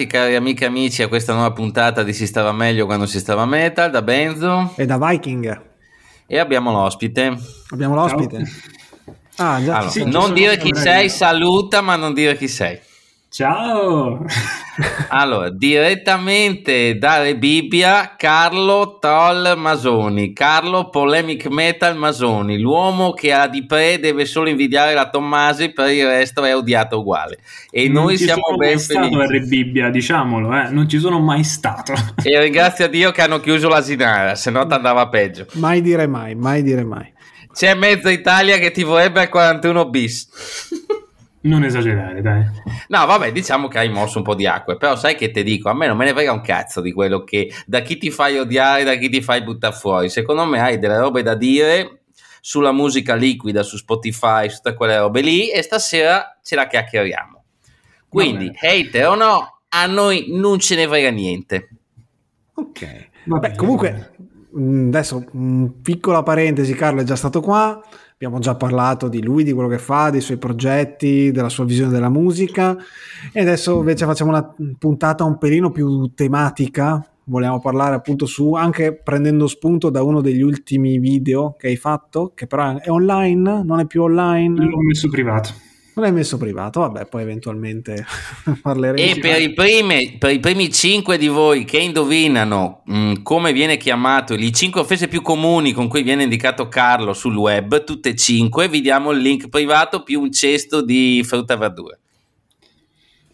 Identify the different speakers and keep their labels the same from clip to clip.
Speaker 1: bentornati cari amiche e amici a questa nuova puntata di Si stava meglio quando si stava metal da Benzo
Speaker 2: e da Viking.
Speaker 1: E abbiamo l'ospite.
Speaker 2: Abbiamo l'ospite.
Speaker 1: Ciao. Ah, già. Allora, sì, non dire chi sei, saluta, ma non dire chi sei.
Speaker 3: Ciao!
Speaker 1: Allora, direttamente da Bibbia, Carlo Troll Masoni, Carlo Polemic Metal Masoni, l'uomo che a di pre deve solo invidiare la Tommasi, per il resto è odiato uguale. E non noi siamo ben felici. Non ci sono
Speaker 3: mai Bibbia, diciamolo, eh? non ci sono mai stato.
Speaker 1: E ringrazio a Dio che hanno chiuso l'asinara, se no ti andava peggio.
Speaker 2: Mai dire mai, mai dire mai.
Speaker 1: C'è mezza Italia che ti vorrebbe al 41 bis.
Speaker 3: Non esagerare, dai.
Speaker 1: No, vabbè, diciamo che hai mosso un po' di acqua, però sai che ti dico, a me non me ne frega un cazzo di quello che da chi ti fai odiare, da chi ti fai buttare fuori. Secondo me hai delle robe da dire sulla musica liquida, su Spotify, su tutte quelle robe lì e stasera ce la chiacchieriamo. Quindi, hater o no, a noi non ce ne frega niente.
Speaker 2: Ok. Vabbè, comunque, adesso, piccola parentesi, Carlo è già stato qua abbiamo già parlato di lui, di quello che fa, dei suoi progetti, della sua visione della musica e adesso invece facciamo una puntata un pelino più tematica. Vogliamo parlare appunto su, anche prendendo spunto da uno degli ultimi video che hai fatto, che però è online, non è più online.
Speaker 3: L'ho messo privato.
Speaker 2: Non l'hai messo privato, vabbè, poi eventualmente parleremo.
Speaker 1: E per i, primi, per i, primi, cinque di voi che indovinano mh, mm, come viene chiamato, le cinque offese più comuni con cui viene indicato Carlo sul web, tutte e cinque, vi diamo il link privato più un cesto di frutta e verdura.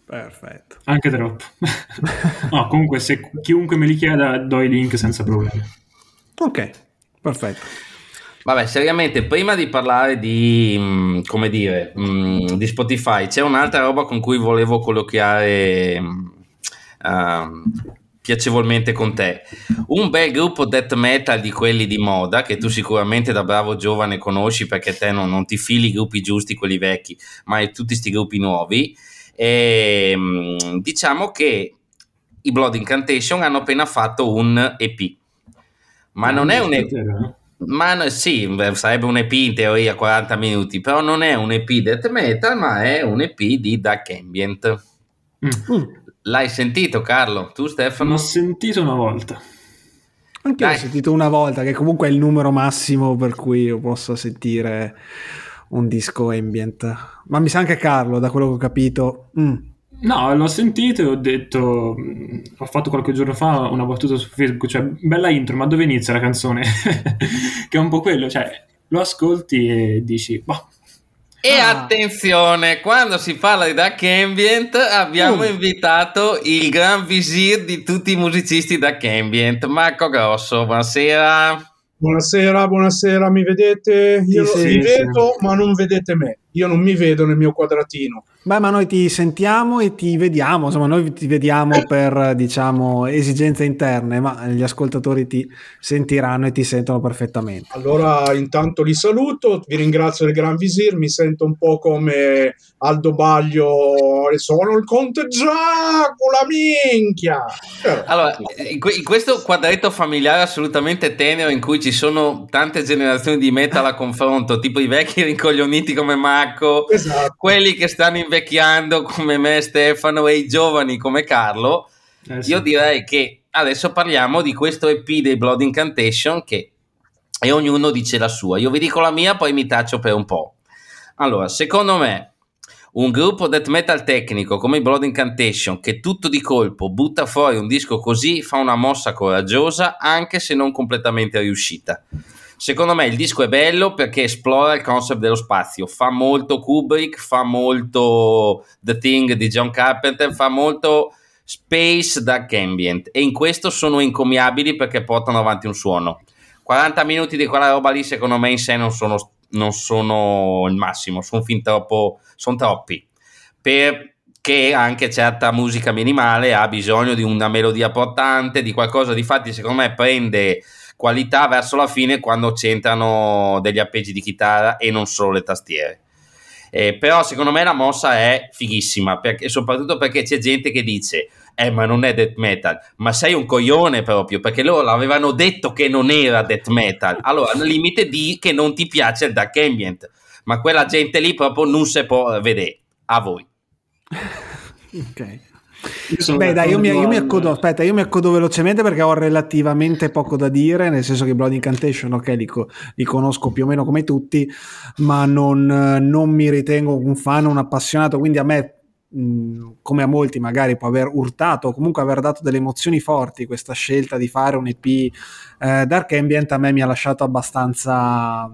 Speaker 2: Perfetto.
Speaker 3: Anche troppo. no, comunque, se chiunque me li chieda, do i link senza problemi.
Speaker 2: Ok, perfetto.
Speaker 1: Vabbè, seriamente, prima di parlare di, mm, come dire, mm, di Spotify, c'è un'altra roba con cui volevo colloquiare uh, piacevolmente con te. Un bel gruppo death metal di quelli di moda, che tu sicuramente da bravo giovane conosci perché te non, non ti fili i gruppi giusti, quelli vecchi, ma tutti questi gruppi nuovi. E, diciamo che i Blood Incantation hanno appena fatto un EP. Ma non è un EP ma no, sì, sarebbe un EP in teoria 40 minuti, però non è un EP death metal, ma è un EP di Dark Ambient. Mm. mm. L'hai sentito, Carlo? Tu, Stefano?
Speaker 3: L'ho sentito una volta.
Speaker 2: Anche io l'ho sentito una volta, che comunque è il numero massimo per cui io posso sentire un disco ambient. Ma mi sa anche Carlo, da quello che ho capito. Mm
Speaker 3: No, l'ho sentito e ho detto, mm, ho fatto qualche giorno fa una battuta su Facebook, cioè bella intro, ma dove inizia la canzone? che è un po' quello, cioè lo ascolti e dici, boh.
Speaker 1: E ah. attenzione, quando si parla di Dark Ambient abbiamo uh. invitato il gran visir di tutti i musicisti Dark Ambient, Marco Grosso, buonasera.
Speaker 4: Buonasera, buonasera, mi vedete? Io sì, vi sì, vedo, sì. ma non vedete me. Io non mi vedo nel mio quadratino.
Speaker 2: Beh, ma noi ti sentiamo e ti vediamo, insomma, noi ti vediamo per, diciamo, esigenze interne, ma gli ascoltatori ti sentiranno e ti sentono perfettamente.
Speaker 4: Allora, intanto li saluto, vi ringrazio del Gran Visir, mi sento un po' come Aldo Baglio, sono il Conte Giacula, minchia!
Speaker 1: Allora, in questo quadretto familiare assolutamente tenero in cui ci sono tante generazioni di metal a confronto, tipo i vecchi rincoglioniti come Marco, esatto. quelli che stanno invecchiando invecchiando come me Stefano e i giovani come Carlo, eh sì. io direi che adesso parliamo di questo EP dei Blood Incantation che e ognuno dice la sua. Io vi dico la mia, poi mi taccio per un po'. Allora, secondo me, un gruppo death metal tecnico come i Blood Incantation che tutto di colpo butta fuori un disco così fa una mossa coraggiosa anche se non completamente riuscita. Secondo me il disco è bello perché esplora il concept dello spazio, fa molto Kubrick, fa molto The Thing di John Carpenter, fa molto Space Dark Ambient e in questo sono incommiabili perché portano avanti un suono. 40 minuti di quella roba lì secondo me in sé non sono, non sono il massimo, sono fin troppo, sono troppi. Perché anche certa musica minimale ha bisogno di una melodia portante, di qualcosa, di fatti secondo me prende qualità verso la fine quando c'entrano degli appeggi di chitarra e non solo le tastiere. Eh, però secondo me la mossa è fighissima, perché, soprattutto perché c'è gente che dice eh ma non è death metal, ma sei un coglione proprio, perché loro l'avevano detto che non era death metal, allora al limite di che non ti piace il dark ambient, ma quella gente lì proprio non si può vedere, a voi.
Speaker 2: ok. Beh, dai, io mi, io mi, accodo, aspetta, io mi accodo velocemente perché ho relativamente poco da dire, nel senso che Blood Incantation, ok, li, li conosco più o meno come tutti, ma non, non mi ritengo un fan, un appassionato, quindi a me come a molti magari può aver urtato o comunque aver dato delle emozioni forti questa scelta di fare un EP eh, Dark Ambient a me mi ha lasciato abbastanza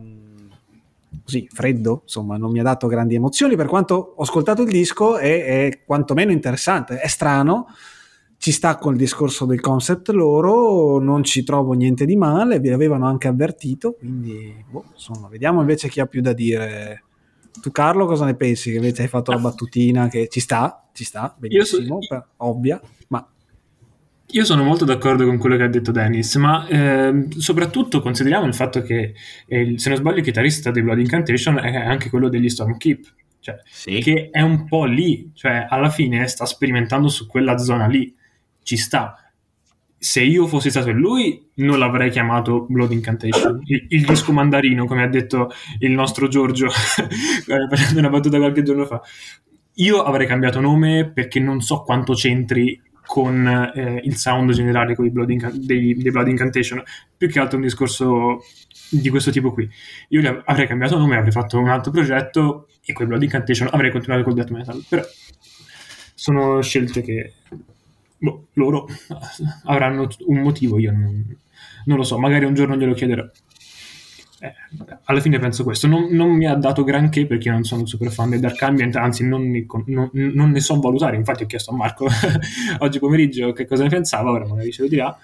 Speaker 2: così freddo, insomma, non mi ha dato grandi emozioni, per quanto ho ascoltato il disco è, è quantomeno interessante, è strano, ci sta col discorso del concept loro, non ci trovo niente di male, vi avevano anche avvertito, quindi boh, insomma, vediamo invece chi ha più da dire. Tu Carlo cosa ne pensi? Che invece hai fatto la battutina che ci sta, ci sta, benissimo, so, per, ovvia, ma
Speaker 3: io sono molto d'accordo con quello che ha detto Dennis, ma eh, soprattutto consideriamo il fatto che, eh, se non sbaglio, il chitarrista dei Blood Incantation è anche quello degli Stormkeep, cioè, sì. che è un po' lì, cioè alla fine sta sperimentando su quella zona lì, ci sta. Se io fossi stato lui, non l'avrei chiamato Blood Incantation, il, il disco mandarino, come ha detto il nostro Giorgio, facendo una battuta qualche giorno fa. Io avrei cambiato nome perché non so quanto c'entri con eh, il sound generale con Blood Inca- dei, dei, Blood Incantation, più che altro un discorso di questo tipo qui. Io avrei cambiato nome, avrei fatto un altro progetto e con i Blood Incantation avrei continuato col death metal, però sono scelte che boh, loro avranno un motivo, io non, non lo so, magari un giorno glielo chiederò eh, alla fine penso questo. Non, non, mi ha dato granché perché io non sono un super fan del Dark Ambient, anzi non, ne, non, non ne so valutare. Infatti ho chiesto a Marco oggi pomeriggio che cosa ne pensava, ora magari ce lo dirà.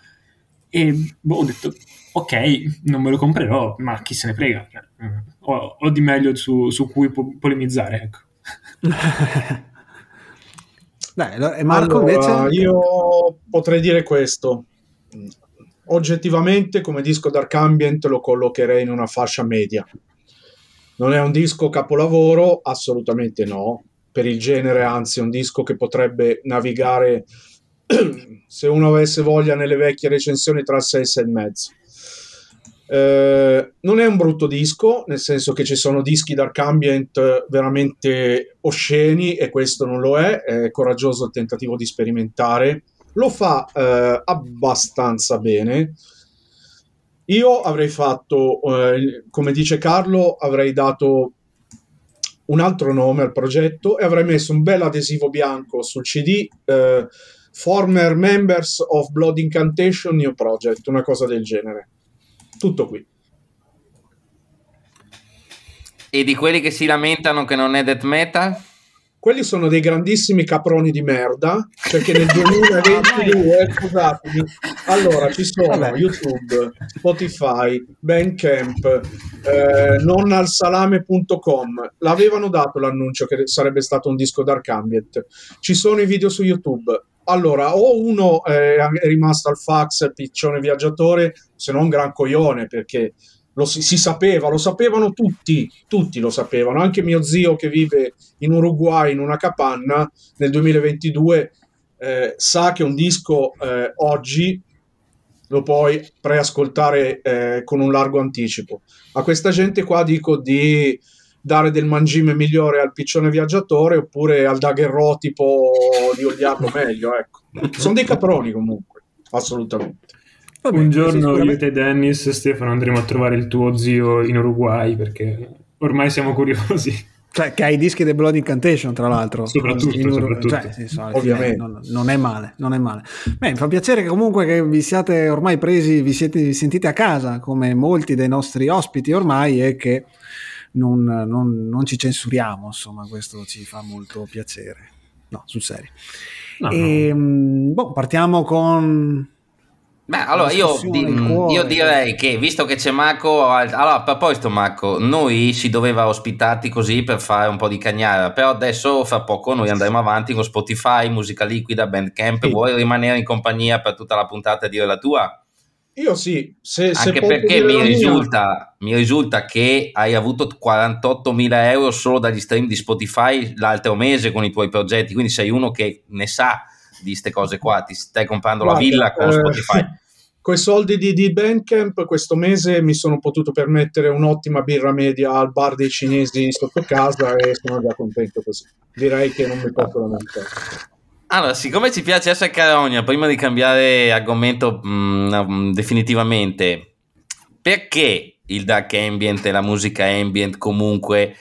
Speaker 3: E boh, ho detto, ok, non me lo comprerò, ma chi se ne frega. Cioè, mm, ho, ho, di meglio su, su cui po- polemizzare, ecco.
Speaker 4: Dai, Marco allora, invece... Io potrei dire questo oggettivamente come disco Dark Ambient lo collocherei in una fascia media. Non è un disco capolavoro? Assolutamente no. Per il genere, anzi, è un disco che potrebbe navigare, se uno avesse voglia, nelle vecchie recensioni tra 6 e 6 e mezzo. Eh, non è un brutto disco, nel senso che ci sono dischi Dark Ambient veramente osceni e questo non lo è, è coraggioso il tentativo di sperimentare lo fa eh, abbastanza bene. Io avrei fatto, eh, come dice Carlo, avrei dato un altro nome al progetto e avrei messo un bel adesivo bianco sul CD. Eh, former members of Blood Incantation New Project, una cosa del genere. Tutto qui.
Speaker 1: E di quelli che si lamentano che non è death metal?
Speaker 4: Quelli sono dei grandissimi caproni di merda perché nel 2022 scusatemi allora ci sono Vabbè. youtube spotify bandcamp eh, nonalsalame.com l'avevano dato l'annuncio che sarebbe stato un disco dark ambient. Ci sono i video su youtube. Allora o uno è rimasto al fax piccione viaggiatore se non un gran coglione perché lo si, si, sapeva, lo sapevano tutti, tutti lo sapevano, anche mio zio che vive in Uruguay in una capanna nel 2022 eh, sa che un disco eh, oggi lo puoi preascoltare eh, con un largo anticipo. A questa gente qua dico di dare del mangime migliore al piccione viaggiatore oppure al daguerrotipo di odiarlo meglio, ecco. Sono dei caproni comunque, assolutamente.
Speaker 3: Vabbè, un giorno io, te, Dennis e Stefano andremo a trovare il tuo zio in Uruguay perché ormai siamo curiosi.
Speaker 2: Cioè, che hai i dischi di Blood Incantation, tra l'altro.
Speaker 3: Soprattutto, in Ur- soprattutto.
Speaker 2: Cioè, senso, ovviamente. Non, non, è male, non è male. Beh, mi fa piacere che comunque che vi siate ormai presi, vi, siete, vi sentite a casa, come molti dei nostri ospiti ormai, e che non, non, non ci censuriamo, insomma, questo ci fa molto piacere. No, sul serio. No, e, no. Ehm, boh, partiamo con
Speaker 1: Beh, allora io, di, io, direi che visto che c'è Marco, allora a proposito Marco, noi si doveva ospitarti così per fare un po' di cagnara, però adesso fra poco noi andremo avanti con Spotify, musica liquida, Bandcamp, sì. vuoi rimanere in compagnia per tutta la puntata e dire la tua?
Speaker 4: Io sì,
Speaker 1: se, anche se perché mi risulta, mi risulta, che hai avuto 48.000 euro solo dagli stream di Spotify l'altro mese con i tuoi progetti, quindi sei uno che ne sa di queste cose qua, ti stai comprando Guarda, la villa con eh, Spotify.
Speaker 4: Con i soldi di, di Bandcamp questo mese mi sono potuto permettere un'ottima birra media al bar dei cinesi sotto casa e sono già contento così. Direi che non mi posso lamentare.
Speaker 1: Allora, siccome ci piace essere carogna, prima di cambiare argomento mh, mm, definitivamente, perché il dark ambient e la musica ambient comunque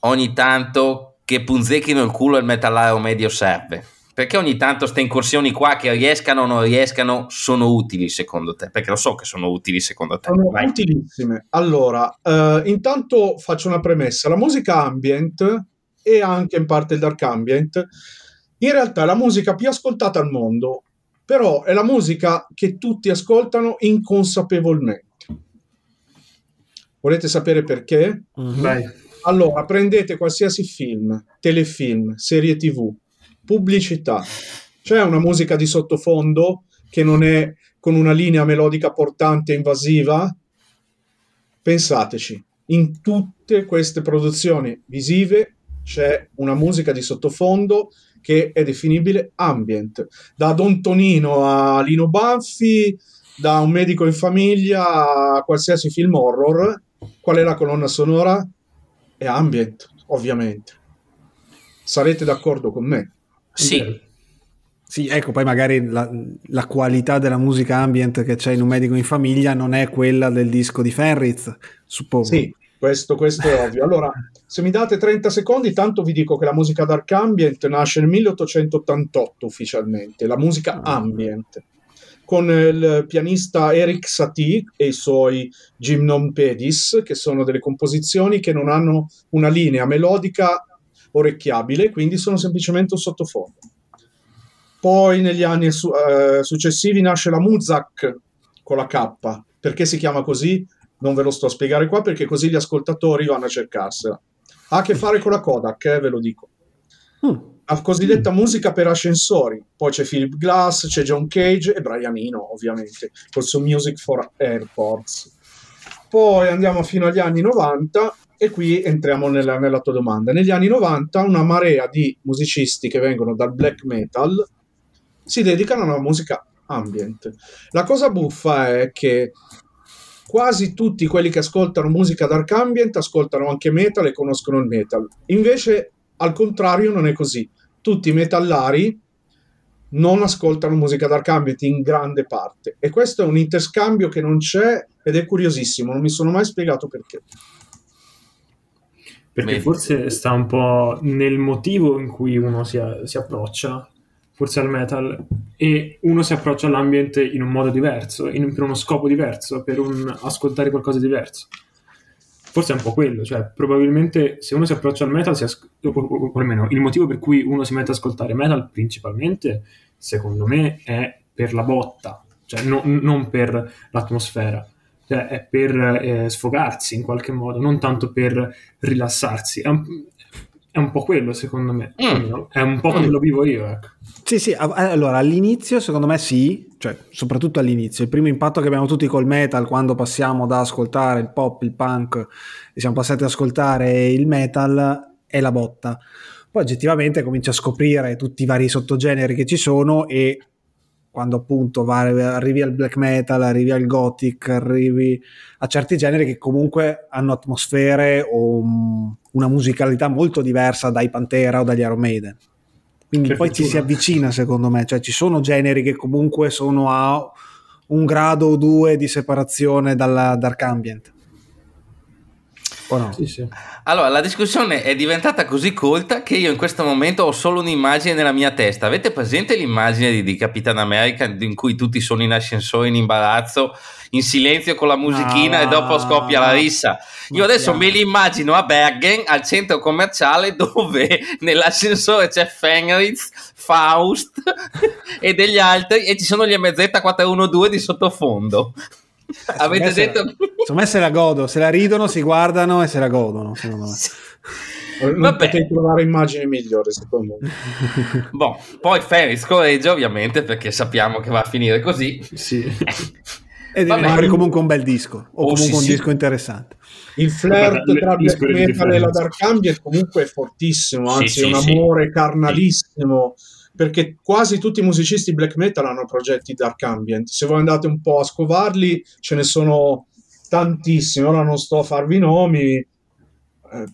Speaker 1: ogni tanto che punzecchino il culo il metallaro medio serve? Perché ogni tanto queste incursioni qua che riescano o non riescano sono utili secondo te? Perché lo so che sono utili secondo te.
Speaker 4: Sono Vai. utilissime. Allora, eh, intanto faccio una premessa. La musica ambient e anche in parte il dark ambient in realtà è la musica più ascoltata al mondo, però è la musica che tutti ascoltano inconsapevolmente. Volete sapere perché?
Speaker 3: Mm-hmm.
Speaker 4: Allora, prendete qualsiasi film, telefilm, serie tv, pubblicità. C'è una musica di sottofondo che non è con una linea melodica portante e invasiva? Pensateci, in tutte queste produzioni visive c'è una musica di sottofondo che è definibile ambient. Da Don Tonino a Lino Banfi, da un medico in famiglia a qualsiasi film horror, qual è la colonna sonora? È ambient, ovviamente. Sarete d'accordo con me?
Speaker 1: Sì.
Speaker 2: Sì, ecco, poi magari la, la, qualità della musica ambient che c'è in un medico in famiglia non è quella del disco di Ferriz, suppongo.
Speaker 4: Sì, questo, questo è ovvio. Allora, se mi date 30 secondi, tanto vi dico che la musica dark ambient nasce nel 1888 ufficialmente, la musica ah. ambient, con il pianista Eric Satie e i suoi Gymnompedis, che sono delle composizioni che non hanno una linea melodica orecchiabile, quindi sono semplicemente un sottofondo. Poi negli anni su- eh, successivi nasce la Muzak con la K. Perché si chiama così? non ve lo sto a spiegare qua perché così gli ascoltatori vanno a cercarsela. Ha a che fare con la Kodak, eh, ve lo dico. Mm. La cosiddetta musica per ascensori. Poi c'è Philip Glass, c'è John Cage e Brian Eno, ovviamente, col suo Music for Airports. Poi andiamo fino agli anni 90 e qui entriamo nella, nella tua domanda. Negli anni 90 una marea di musicisti che vengono dal black metal si dedicano alla musica ambient. La cosa buffa è che quasi tutti quelli che ascoltano musica dark ambient ascoltano anche metal e conoscono il metal. Invece, al contrario, non è così. Tutti i metallari non ascoltano musica dark ambient in grande parte. E questo è un interscambio che non c'è ed è curiosissimo. Non mi sono mai spiegato perché.
Speaker 3: Perché forse sta un po' nel motivo in cui uno si, si approccia forse al metal, e uno si approccia all'ambiente in un modo diverso, in, per uno scopo diverso, per un, ascoltare qualcosa di diverso. Forse è un po' quello, cioè probabilmente se uno si approccia al metal, si as- o, o, o, almeno il motivo per cui uno si mette ad ascoltare metal principalmente, secondo me, è per la botta, cioè no, non per l'atmosfera, cioè è per eh, sfogarsi in qualche modo, non tanto per rilassarsi. È un, è un po' quello, secondo me. Mm. È un po' come mm. lo vivo io, ecco.
Speaker 2: Sì, sì, allora all'inizio secondo me sì, cioè soprattutto all'inizio, il primo impatto che abbiamo tutti col metal quando passiamo da ascoltare il pop, il punk e siamo passati ad ascoltare il metal è la botta. Poi oggettivamente cominci a scoprire tutti i vari sottogeneri che ci sono e quando appunto va, arrivi al black metal, arrivi al gothic, arrivi a certi generi che comunque hanno atmosfere o una musicalità molto diversa dai Pantera o dagli Iron Maiden. Quindi poi ci si avvicina secondo me, cioè ci sono generi che comunque sono a un grado o due di separazione dalla dark ambient.
Speaker 1: No? Sì, sì. Allora, la discussione è diventata così colta che io in questo momento ho solo un'immagine nella mia testa. Avete presente l'immagine di, di Capitan America in cui tutti sono in ascensore in imbarazzo, in silenzio con la musichina no, e dopo scoppia la rissa? Io adesso me li immagino a Bergen, al centro commerciale, dove nell'ascensore c'è Fenritz, Faust e degli altri e ci sono gli MZ412 di sottofondo.
Speaker 2: Avete detto... Secondo me se la godo, se la ridono, si guardano e se la godono, secondo me.
Speaker 4: Non Vabbè. potete trovare immagini migliori, secondo me.
Speaker 1: bon, poi Ferris corregge, ovviamente, perché sappiamo che va a finire così.
Speaker 3: Sì.
Speaker 2: E devi fare comunque un bel disco, o oh, comunque sì, un sì. disco interessante.
Speaker 4: Il flirt Vabbè, tra black metal e la dark ambient comunque è fortissimo, anzi sì, è un amore carnalissimo perché quasi tutti i musicisti black metal hanno progetti dark ambient. Se voi andate un po' a scovarli, ce ne sono tantissimi. Ora non sto a farvi nomi. eh,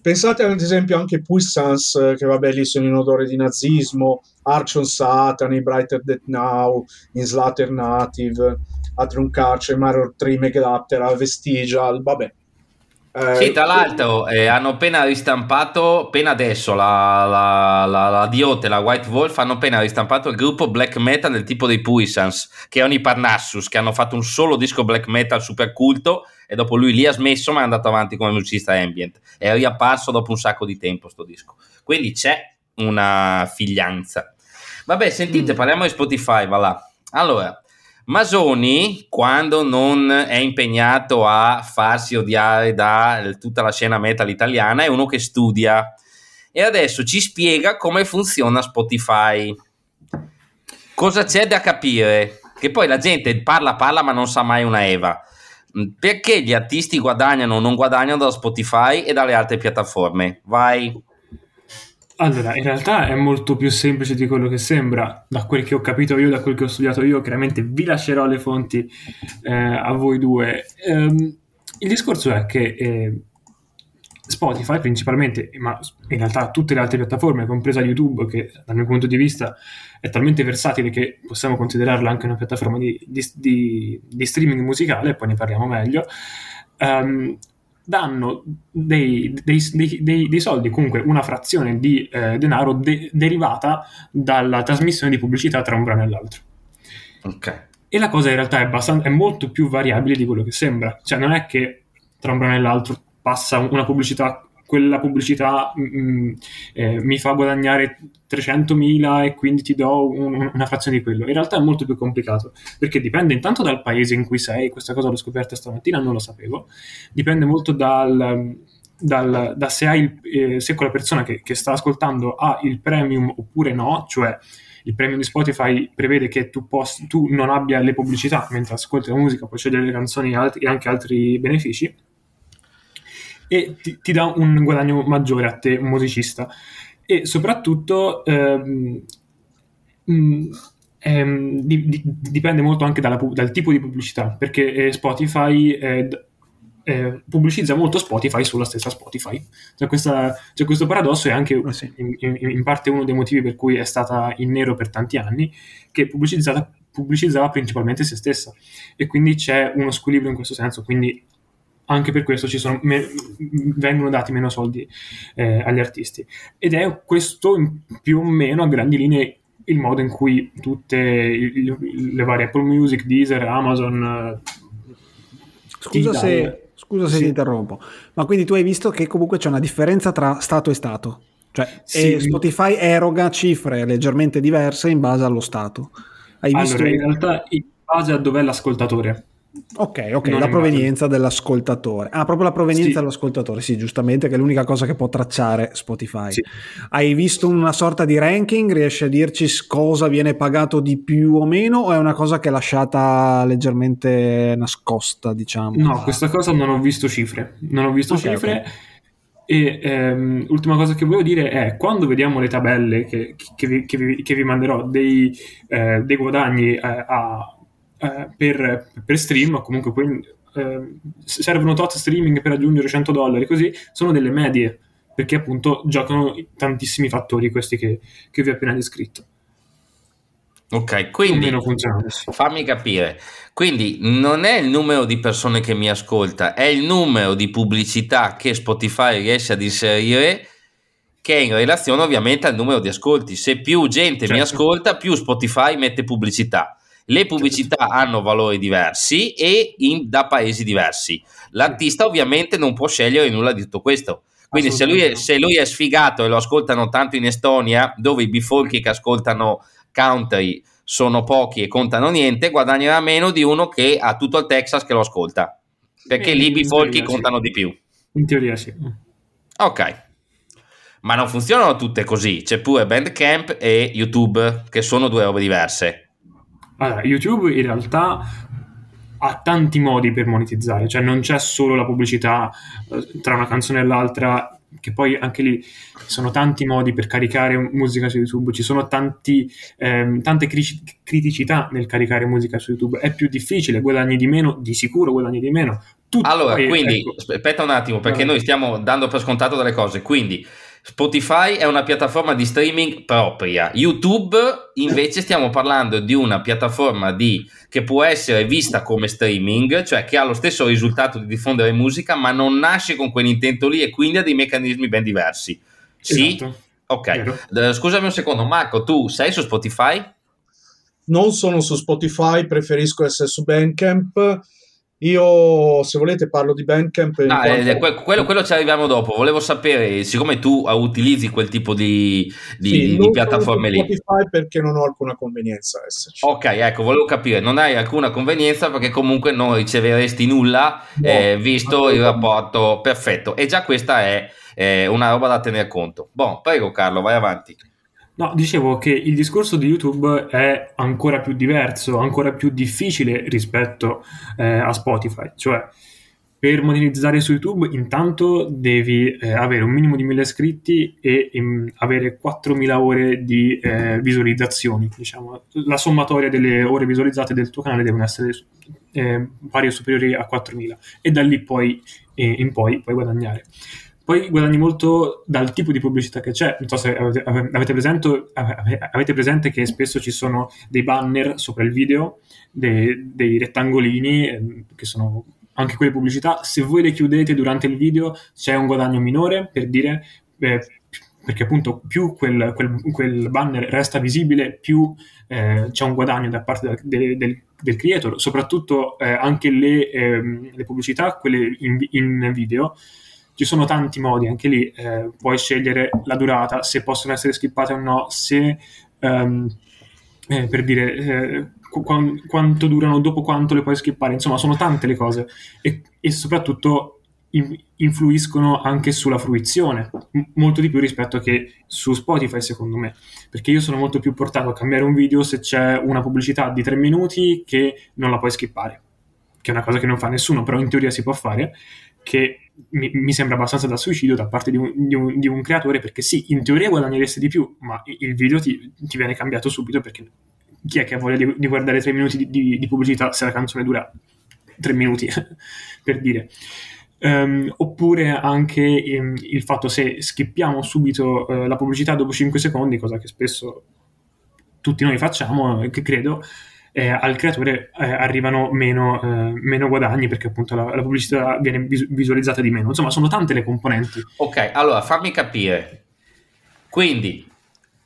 Speaker 4: pensate ad esempio anche Puissance, che vabbè lì sono in odore di nazismo, Arch on Satan, Brighter Death Now, in Slater Native, Atrium Carcer, Mario 3, Megalaptera, Vestigial, vabbè.
Speaker 1: Eh, sì, tra l'altro eh, hanno appena ristampato, appena adesso la, la, la, la Diote, la White Wolf, hanno appena ristampato il gruppo black metal del tipo dei Puissance, che è Parnassus, che hanno fatto un solo disco black metal super culto e dopo lui lì ha smesso ma è andato avanti come musicista ambient. È riapparso dopo un sacco di tempo sto disco. Quindi c'è una figlianza. Vabbè, sentite, mm. parliamo di Spotify, va là. Allora, Masoni, quando non è impegnato a farsi odiare da tutta la scena metal italiana, è uno che studia e adesso ci spiega come funziona Spotify. Cosa c'è da capire? Che poi la gente parla, parla, ma non sa mai una Eva. Perché gli artisti guadagnano o non guadagnano da Spotify e dalle altre piattaforme? Vai.
Speaker 3: Allora, in realtà è molto più semplice di quello che sembra, da quel che ho capito io, da quel che ho studiato io, chiaramente vi lascerò le fonti eh, a voi due. Um, il discorso è che eh, Spotify principalmente, ma in realtà tutte le altre piattaforme, compresa YouTube, che dal mio punto di vista è talmente versatile che possiamo considerarla anche una piattaforma di, di, di, di streaming musicale, poi ne parliamo meglio, um, danno dei, dei, dei, dei, soldi, comunque una frazione di eh, denaro de- derivata dalla trasmissione di pubblicità tra un brano e l'altro.
Speaker 1: Ok.
Speaker 3: E la cosa in realtà è, è molto più variabile di quello che sembra. Cioè non è che tra un brano e l'altro passa una pubblicità quella pubblicità mh, mm, mm, eh, mi fa guadagnare 300.000 e quindi ti do un, una frazione di quello. In realtà è molto più complicato perché dipende intanto dal paese in cui sei, questa cosa l'ho scoperta stamattina, non lo sapevo, dipende molto dal, dal, da se, hai il, eh, se quella persona che, che sta ascoltando ha il premium oppure no, cioè il premium di Spotify prevede che tu, post, tu non abbia le pubblicità mentre ascolti la musica, puoi scegliere le canzoni e, altri, e anche altri benefici e ti, ti, dà un guadagno maggiore a te, un musicista. E soprattutto ehm, mh, ehm, di, di, dipende molto anche dalla, dal tipo di pubblicità, perché eh, Spotify eh, eh, pubblicizza molto Spotify sulla stessa Spotify. C'è, questa, c'è questo paradosso e anche oh, sì. in, in, in, parte uno dei motivi per cui è stata in nero per tanti anni, che pubblicizzava principalmente se stessa e quindi c'è uno squilibrio in questo senso, quindi anche per questo me- vengono dati meno soldi eh, agli artisti. Ed è questo più o meno a grandi linee il modo in cui tutte il, le varie Apple Music, Deezer, Amazon...
Speaker 2: Scusa se, scusa se sì. ti interrompo, ma quindi tu hai visto che comunque c'è una differenza tra Stato e Stato? Cioè sì, Spotify eroga cifre leggermente diverse in base allo Stato.
Speaker 3: Hai allora, visto... in realtà in base a dov'è l'ascoltatore.
Speaker 2: Ok, ok, non la provenienza dell'ascoltatore. Ah, proprio la provenienza sì. dell'ascoltatore, sì, giustamente, che è l'unica cosa che può tracciare Spotify. Sì. Hai visto una sorta di ranking? Riesci a dirci cosa viene pagato di più o meno o è una cosa che è lasciata leggermente nascosta, diciamo?
Speaker 3: No, questa cosa non ho visto cifre. Non ho visto okay, cifre. Okay. E ehm, l'ultima cosa che volevo dire è quando vediamo le tabelle che, che, vi, che vi, che vi manderò dei, eh, dei guadagni eh, a, eh, per, per, stream, comunque poi eh, servono tot streaming per aggiungere 100 dollari, così sono delle medie, perché appunto giocano tantissimi fattori questi che, che vi ho appena descritto.
Speaker 1: Ok, quindi fammi capire. Quindi non è il numero di persone che mi ascolta, è il numero di pubblicità che Spotify riesce ad inserire che è in relazione ovviamente al numero di ascolti. Se più gente certo. mi ascolta, più Spotify mette pubblicità. Le pubblicità hanno valori diversi e in, da paesi diversi. L'artista ovviamente non può scegliere nulla di tutto questo. Quindi se lui, è, se lui, è, sfigato e lo ascoltano tanto in Estonia, dove i bifolchi che ascoltano country sono pochi e contano niente, guadagnerà meno di uno che ha tutto il Texas che lo ascolta. Perché eh, lì i bifolchi contano sì. di più.
Speaker 3: In teoria sì.
Speaker 1: Ok. Ma non funzionano tutte così. C'è pure Bandcamp e YouTube, che sono due robe diverse.
Speaker 3: Allora, YouTube in realtà ha tanti modi per monetizzare, cioè non c'è solo la pubblicità eh, tra una canzone e l'altra, che poi anche lì sono tanti modi per caricare musica su YouTube, ci sono tanti, ehm, tante cri- criticità nel caricare musica su YouTube, è più difficile, guadagni di meno, di sicuro guadagni di meno,
Speaker 1: Tutto, allora, quindi ecco. aspetta un attimo, perché no. noi stiamo dando per scontato delle cose. Quindi Spotify è una piattaforma di streaming propria. YouTube invece stiamo parlando di una piattaforma di, che può essere vista come streaming, cioè che ha lo stesso risultato di diffondere musica, ma non nasce con quell'intento lì e quindi ha dei meccanismi ben diversi. Sì? Esatto. Ok. Vero. Scusami un secondo, Marco, tu sei su Spotify?
Speaker 4: Non sono su Spotify, preferisco essere su Bandcamp io, se volete, parlo di Bandcamp.
Speaker 1: Ah, quanto... eh, quello, quello, ci arriviamo dopo. Volevo sapere, siccome tu utilizzi quel tipo di, di, sì, di piattaforme lì.
Speaker 4: Spotify perché non ho alcuna convenienza a esserci.
Speaker 1: Ok, ecco, volevo capire. Non hai alcuna convenienza perché comunque non riceveresti nulla no, eh, visto il rapporto perfetto. E già questa è eh, una roba da tenere conto. Boh, prego Carlo, vai avanti.
Speaker 3: No, dicevo che il discorso di YouTube è ancora più diverso, ancora più difficile rispetto eh, a Spotify. Cioè, per monetizzare su YouTube intanto devi eh, avere un minimo di 1000 iscritti e um, avere 4000 ore di eh, visualizzazioni. Diciamo. La sommatoria delle ore visualizzate del tuo canale devono essere eh, pari o superiori a 4000 e da lì poi eh, in poi puoi guadagnare. Poi guadagni molto dal tipo di pubblicità che c'è. Non so se avete, presente, avete presente, che spesso ci sono dei banner sopra il video, dei, dei rettangolini, ehm, che sono anche quelle pubblicità. Se voi le chiudete durante il video c'è un guadagno minore, per dire, eh, perché appunto più quel, quel, quel, banner resta visibile, più eh, c'è un guadagno da parte del, del, del creator. Soprattutto eh, anche le, ehm, le, pubblicità, quelle in, in video, ci sono tanti modi, anche lì eh, puoi scegliere la durata, se possono essere skippate o no, se um, eh, per dire eh, qu- quanto durano, dopo quanto le puoi skippare, insomma sono tante le cose e, e soprattutto in- influiscono anche sulla fruizione, m- molto di più rispetto che su Spotify secondo me, perché io sono molto più portato a cambiare un video se c'è una pubblicità di tre minuti che non la puoi skippare, che è una cosa che non fa nessuno, però in teoria si può fare, che mi, mi, sembra abbastanza da suicidio da parte di un, di, un, di un, creatore perché sì, in teoria guadagneresti di più, ma il video ti, ti viene cambiato subito perché chi è che ha voglia di, di guardare tre minuti di, pubblicità se la canzone dura tre minuti, per dire. Um, oppure anche um, il fatto se skippiamo subito uh, la pubblicità dopo 5 secondi, cosa che spesso tutti noi facciamo, che credo, eh, al creatore eh, arrivano meno, eh, meno, guadagni perché appunto la, la, pubblicità viene visualizzata di meno. Insomma, sono tante le componenti.
Speaker 1: Ok, allora fammi capire. Quindi,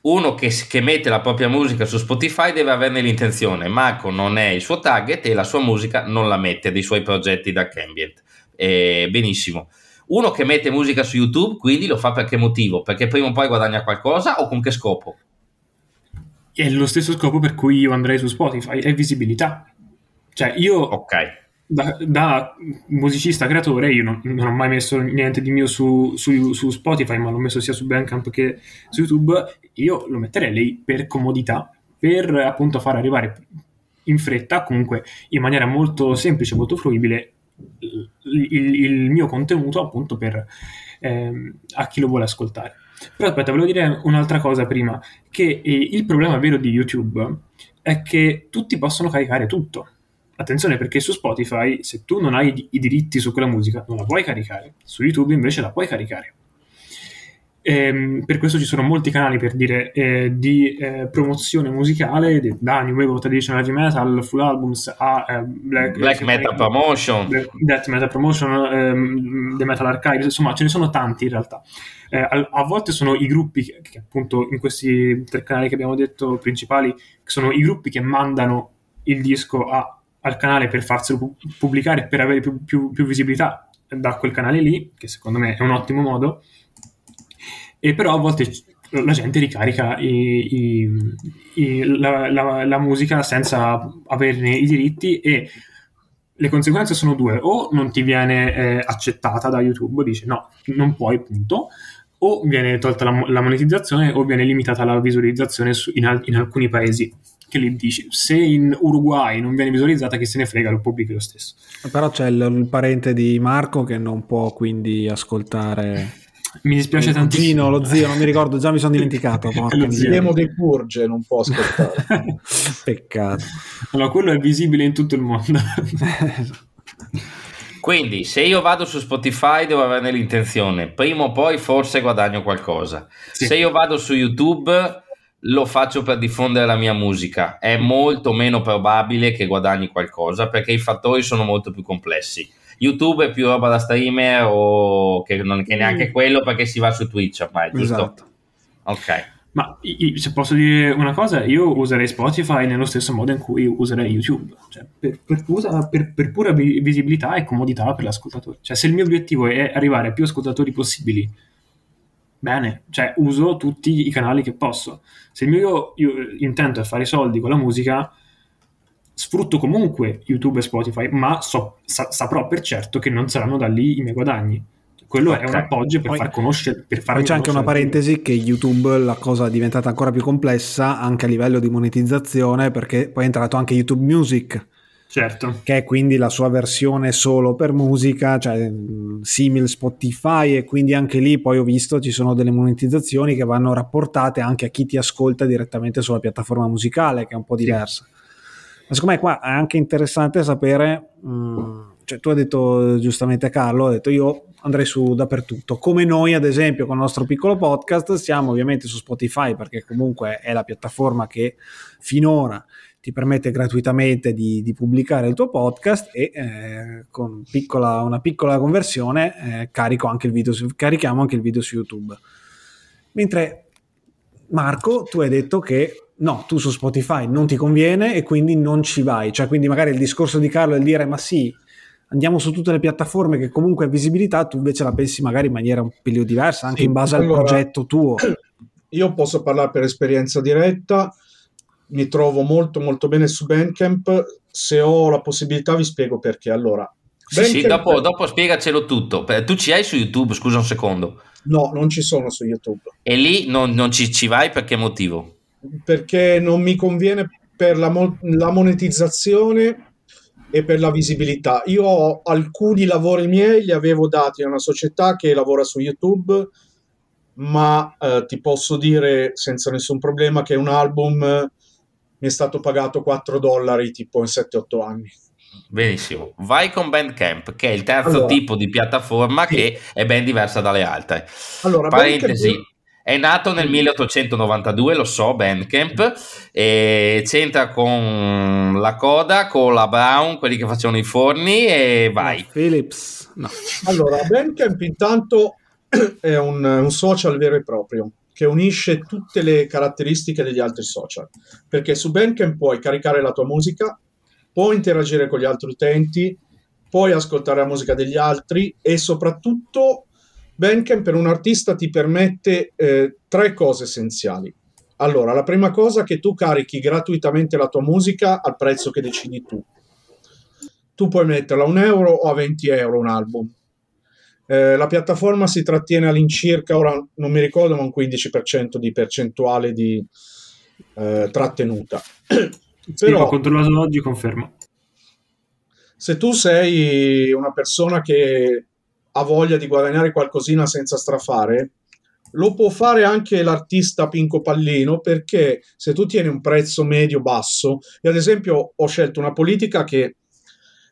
Speaker 1: uno che, che, mette la propria musica su Spotify deve averne l'intenzione. Marco non è il suo target e la sua musica non la mette dei suoi progetti da ambient. Eh, benissimo. Uno che mette musica su YouTube, quindi lo fa per che motivo? Perché prima o poi guadagna qualcosa o con che scopo?
Speaker 3: È lo stesso scopo per cui io andrei su Spotify, è visibilità. Cioè io
Speaker 1: okay.
Speaker 3: da, da, musicista creatore io non, non, ho mai messo niente di mio su, su, su, Spotify, ma l'ho messo sia su Bandcamp che su YouTube, io lo metterei lì per comodità, per appunto far arrivare in fretta, comunque in maniera molto semplice, molto fruibile, il, il, il mio contenuto appunto per, ehm, a chi lo vuole ascoltare. Però aspetta, volevo dire un'altra cosa prima, che eh, il problema vero di YouTube è che tutti possono caricare tutto. Attenzione perché su Spotify, se tu non hai i diritti su quella musica, non la puoi caricare. Su YouTube invece la puoi caricare. Ehm, per questo ci sono molti canali per dire eh, di eh, promozione musicale da New Wave of Traditional Heavy Metal, Full Albums a eh,
Speaker 1: Black, Black Metal Promotion,
Speaker 3: Death Metal Promotion, ehm, The Metal Archive, insomma ce ne sono tanti in realtà. Eh, a, a, volte sono i gruppi che, che, appunto in questi tre canali che abbiamo detto principali, sono i gruppi che mandano il disco a, al canale per farselo pu- pubblicare, per avere più, più, più visibilità da quel canale lì, che secondo me è un ottimo modo. E però a volte la gente ricarica i, i, i, la, la, la, musica senza averne i diritti e le conseguenze sono due, o non ti viene eh, accettata da YouTube, dice no, non puoi, punto, o viene tolta la, la monetizzazione o viene limitata la visualizzazione su, in, in, alcuni paesi. Che lì dici, se in Uruguay non viene visualizzata, che se ne frega, lo pubblichi lo stesso.
Speaker 2: Però c'è il, il parente di Marco che non può quindi ascoltare
Speaker 3: mi dispiace tantissimo.
Speaker 2: lo zio, non mi ricordo, già mi sono dimenticato.
Speaker 4: lo zio dei Purge, non può ascoltare.
Speaker 2: Peccato.
Speaker 3: Allora, quello è visibile in tutto il mondo.
Speaker 1: Quindi, se io vado su Spotify, devo avere l'intenzione, prima o poi forse guadagno qualcosa. Sì. Se io vado su YouTube, lo faccio per diffondere la mia musica. È molto meno probabile che guadagni qualcosa perché i fattori sono molto più complessi. YouTube è più roba da streamer o che non è neanche mm. quello perché si va su Twitch ormai, giusto? Esatto. Ok.
Speaker 3: Ma se posso dire una cosa, io userei Spotify nello stesso modo in cui userei YouTube, cioè, per, per, pura, per, per, pura, visibilità e comodità per l'ascoltatore. Cioè, se il mio obiettivo è arrivare a più ascoltatori possibili, bene, cioè uso tutti i canali che posso. Se il mio io, intento è fare soldi con la musica, sfrutto comunque YouTube e Spotify, ma so, sa, saprò per certo che non saranno da lì i miei guadagni quello okay. è un appoggio per poi, far conoscere. Per
Speaker 2: far poi c'è anche una parentesi che YouTube la cosa è diventata ancora più complessa anche a livello di monetizzazione perché poi è entrato anche YouTube Music.
Speaker 3: Certo.
Speaker 2: Che è quindi la sua versione solo per musica, cioè simile Spotify e quindi anche lì poi ho visto ci sono delle monetizzazioni che vanno rapportate anche a chi ti ascolta direttamente sulla piattaforma musicale che è un po' diversa. Sì. Ma secondo me qua è anche interessante sapere, mh, mm, cioè tu hai detto giustamente Carlo, ha detto io andrei su dappertutto. Come noi, ad esempio, con il nostro piccolo podcast, siamo ovviamente su Spotify perché comunque è la piattaforma che finora ti permette gratuitamente di, di pubblicare il tuo podcast e eh, con piccola, una piccola conversione eh, anche video carichiamo anche il video su YouTube. Mentre Marco, tu hai detto che no, tu su Spotify non ti conviene e quindi non ci vai. Cioè, quindi magari il discorso di Carlo è il dire ma sì, andiamo su tutte le piattaforme che comunque ha visibilità, tu invece la pensi magari in maniera un pelino diversa, anche sì, in base allora, al progetto tuo.
Speaker 4: Io posso parlare per esperienza diretta, mi trovo molto molto bene su Bandcamp, se ho la possibilità vi spiego perché. Allora,
Speaker 1: sì, sì, dopo, dopo, spiegacelo tutto. Tu ci hai su YouTube, scusa un secondo.
Speaker 4: No, non ci sono su YouTube.
Speaker 1: E lì non, non ci, ci, vai per che motivo?
Speaker 4: Perché non mi conviene per la, mo- la monetizzazione e per la visibilità. Io ho alcuni lavori miei, li avevo dati a una società che lavora su YouTube, ma eh, ti posso dire senza nessun problema che un album mi è stato pagato 4 dollari tipo in 7-8 anni.
Speaker 1: Benissimo, vai con Bandcamp, che è il terzo allora, tipo di piattaforma sì. che è ben diversa dalle altre. Allora, Parentesi. Bandcamp è nato nel 1892, lo so, Bandcamp, e c'entra con la Coda, con la Brown, quelli che facevano i forni e vai.
Speaker 2: No, Philips. No.
Speaker 4: Allora, Bandcamp intanto è un, un social vero e proprio che unisce tutte le caratteristiche degli altri social, perché su Bandcamp puoi caricare la tua musica, puoi interagire con gli altri utenti, puoi ascoltare la musica degli altri e soprattutto Bandcamp per un artista ti permette eh, tre cose essenziali. Allora, la prima cosa è che tu carichi gratuitamente la tua musica al prezzo che decidi tu. Tu puoi metterla a un euro o a 20 euro un album. Eh, la piattaforma si trattiene all'incirca, ora non mi ricordo, ma un 15% di percentuale di eh, trattenuta.
Speaker 3: Sì, Però, ho controllato oggi, confermo.
Speaker 4: Se tu sei una persona che ha voglia di guadagnare qualcosina senza strafare, lo può fare anche l'artista Pinco Pallino perché se tu tieni un prezzo medio basso, e ad esempio ho scelto una politica che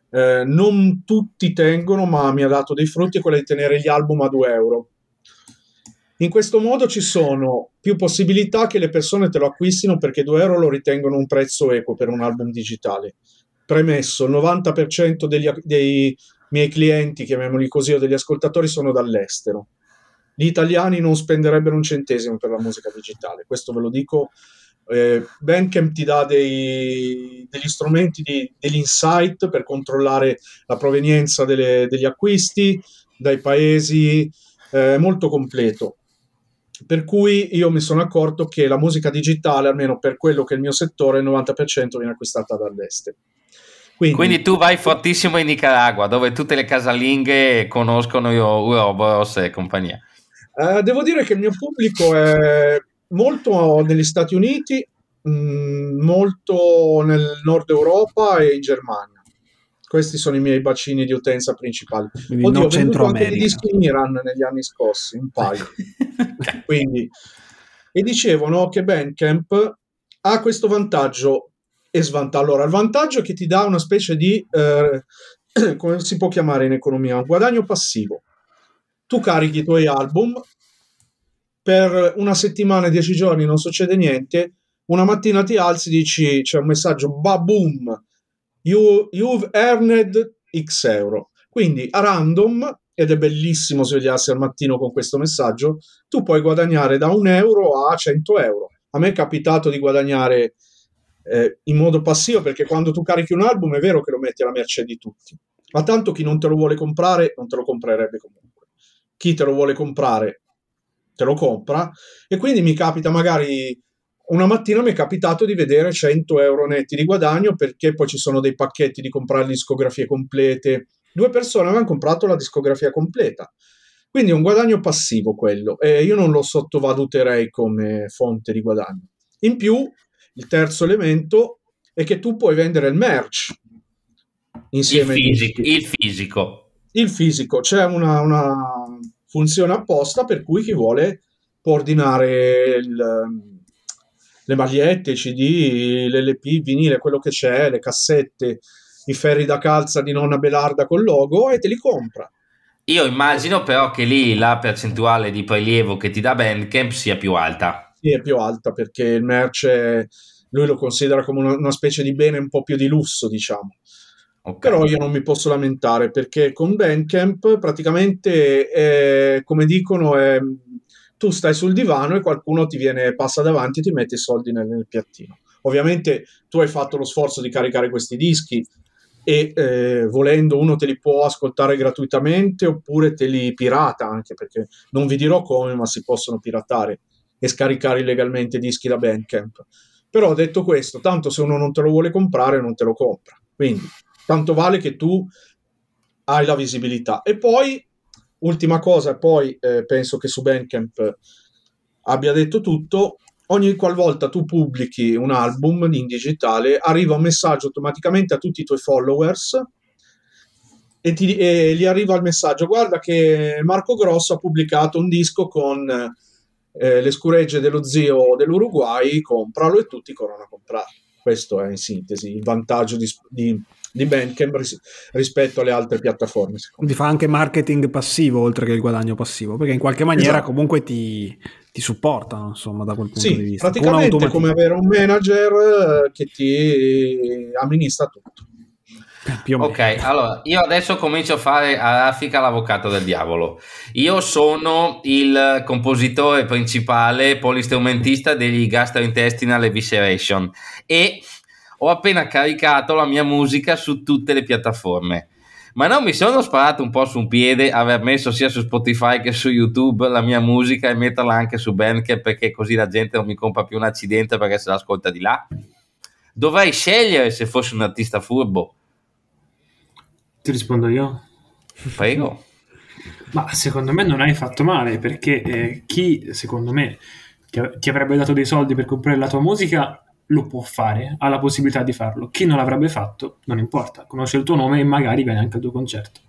Speaker 4: eh, non tutti tengono, ma mi ha dato dei frutti, quella di tenere gli album a 2 euro. In questo modo ci sono più possibilità che le persone te lo acquistino perché 2 euro lo ritengono un prezzo equo per un album digitale. Premesso, il 90% degli, dei miei clienti, chiamiamoli così, o degli ascoltatori sono dall'estero. Gli italiani non spenderebbero un centesimo per la musica digitale, questo ve lo dico. Eh, Bandcamp ti dà dei, degli strumenti, di, degli insight per controllare la provenienza delle, degli acquisti dai paesi, è eh, molto completo. Per cui io mi sono accorto che la musica digitale, almeno per quello che è il mio settore, il 90% viene acquistata dall'estero.
Speaker 1: Quindi, Quindi, tu vai fortissimo in Nicaragua, dove tutte le casalinghe conoscono Uroboros e compagnia.
Speaker 4: Uh, devo dire che il mio pubblico è molto negli Stati Uniti, mh, mm, molto nel nord Europa e in Germania. Questi sono i miei bacini di utenza principali.
Speaker 2: Quindi Oddio, ho venduto anche
Speaker 4: dei dischi in Iran negli anni scorsi, un paio. Quindi, e dicevano che Bandcamp ha questo vantaggio e svantaggio. Allora, il vantaggio è che ti dà una specie di eh, come si può chiamare in economia? Un guadagno passivo. Tu carichi i tuoi album, per una settimana, dieci giorni non succede niente, una mattina ti alzi, dici, c'è un messaggio, baboom, you, you've earned X euro. Quindi a random, ed è bellissimo svegliarsi al mattino con questo messaggio, tu puoi guadagnare da un euro a 100 euro. A me è capitato di guadagnare eh, in modo passivo perché quando tu carichi un album è vero che lo metti alla merce di tutti, ma tanto chi non te lo vuole comprare non te lo comprerebbe comunque. Chi te lo vuole comprare te lo compra e quindi mi capita magari una mattina mi è capitato di vedere 100 euro netti di guadagno perché poi ci sono dei pacchetti di comprare discografie complete. Due persone avevano comprato la discografia completa. Quindi è un guadagno passivo quello e io non lo sottovaluterei come fonte di guadagno. In più, il terzo elemento è che tu puoi vendere il merch insieme
Speaker 1: il fisico. Il fisico.
Speaker 4: Il fisico. C'è una, una funzione apposta per cui chi vuole può ordinare il le magliette, i CD, l'LP, il vinile, quello che c'è, le cassette, i ferri da calza di nonna Belarda col logo e te li compra.
Speaker 1: Io immagino però che lì la percentuale di prelievo che ti dà Bandcamp sia più alta.
Speaker 4: Sì, è più alta perché il merce lui lo considera come una, una specie di bene un po' più di lusso, diciamo. Okay. Però io non mi posso lamentare perché con Bandcamp praticamente, è, come dicono, è tu stai sul divano e qualcuno ti viene, passa davanti e ti mette i soldi nel, nel piattino. Ovviamente tu hai fatto lo sforzo di caricare questi dischi e eh, volendo uno te li può ascoltare gratuitamente oppure te li pirata anche perché non vi dirò come ma si possono piratare e scaricare illegalmente dischi da Bandcamp però detto questo tanto se uno non te lo vuole comprare non te lo compra quindi tanto vale che tu hai la visibilità e poi Ultima cosa, poi eh, penso che su Bandcamp abbia detto tutto. Ogni qualvolta tu pubblichi un album in digitale, arriva un messaggio automaticamente a tutti i tuoi followers e, ti, e gli arriva il messaggio: Guarda, che Marco Grosso ha pubblicato un disco con eh, le scuregge dello zio dell'Uruguay, compralo e tutti corrono a comprare. Questo è in sintesi il vantaggio di, di di Bandcamp ris- rispetto alle altre piattaforme.
Speaker 2: Quindi fa anche marketing passivo oltre che il guadagno passivo, perché in qualche maniera esatto. comunque ti, ti supporta, insomma, da quel punto
Speaker 4: sì,
Speaker 2: di vista.
Speaker 4: Praticamente è come avere un manager eh, che ti amministra tutto.
Speaker 1: Ok, allora io adesso comincio a fare a raffica l'avvocato del diavolo. Io sono il compositore principale, polistrumentista degli Gastrointestinal Evisceration e ho appena caricato la mia musica su tutte le piattaforme. Ma non mi sono sparato un po' su un piede aver messo sia su Spotify che su YouTube la mia musica e metterla anche su Bandcamp perché così la gente non mi compra più un accidente perché se l'ascolta di là? Dovrei scegliere se fossi un artista furbo.
Speaker 3: Ti rispondo io?
Speaker 1: Prego.
Speaker 3: Ma secondo me non hai fatto male perché eh, chi, secondo me, ti avrebbe dato dei soldi per comprare la tua musica lo può fare, ha la possibilità di farlo. Chi non l'avrebbe fatto, non importa, conosce il tuo nome e magari viene anche al tuo concerto.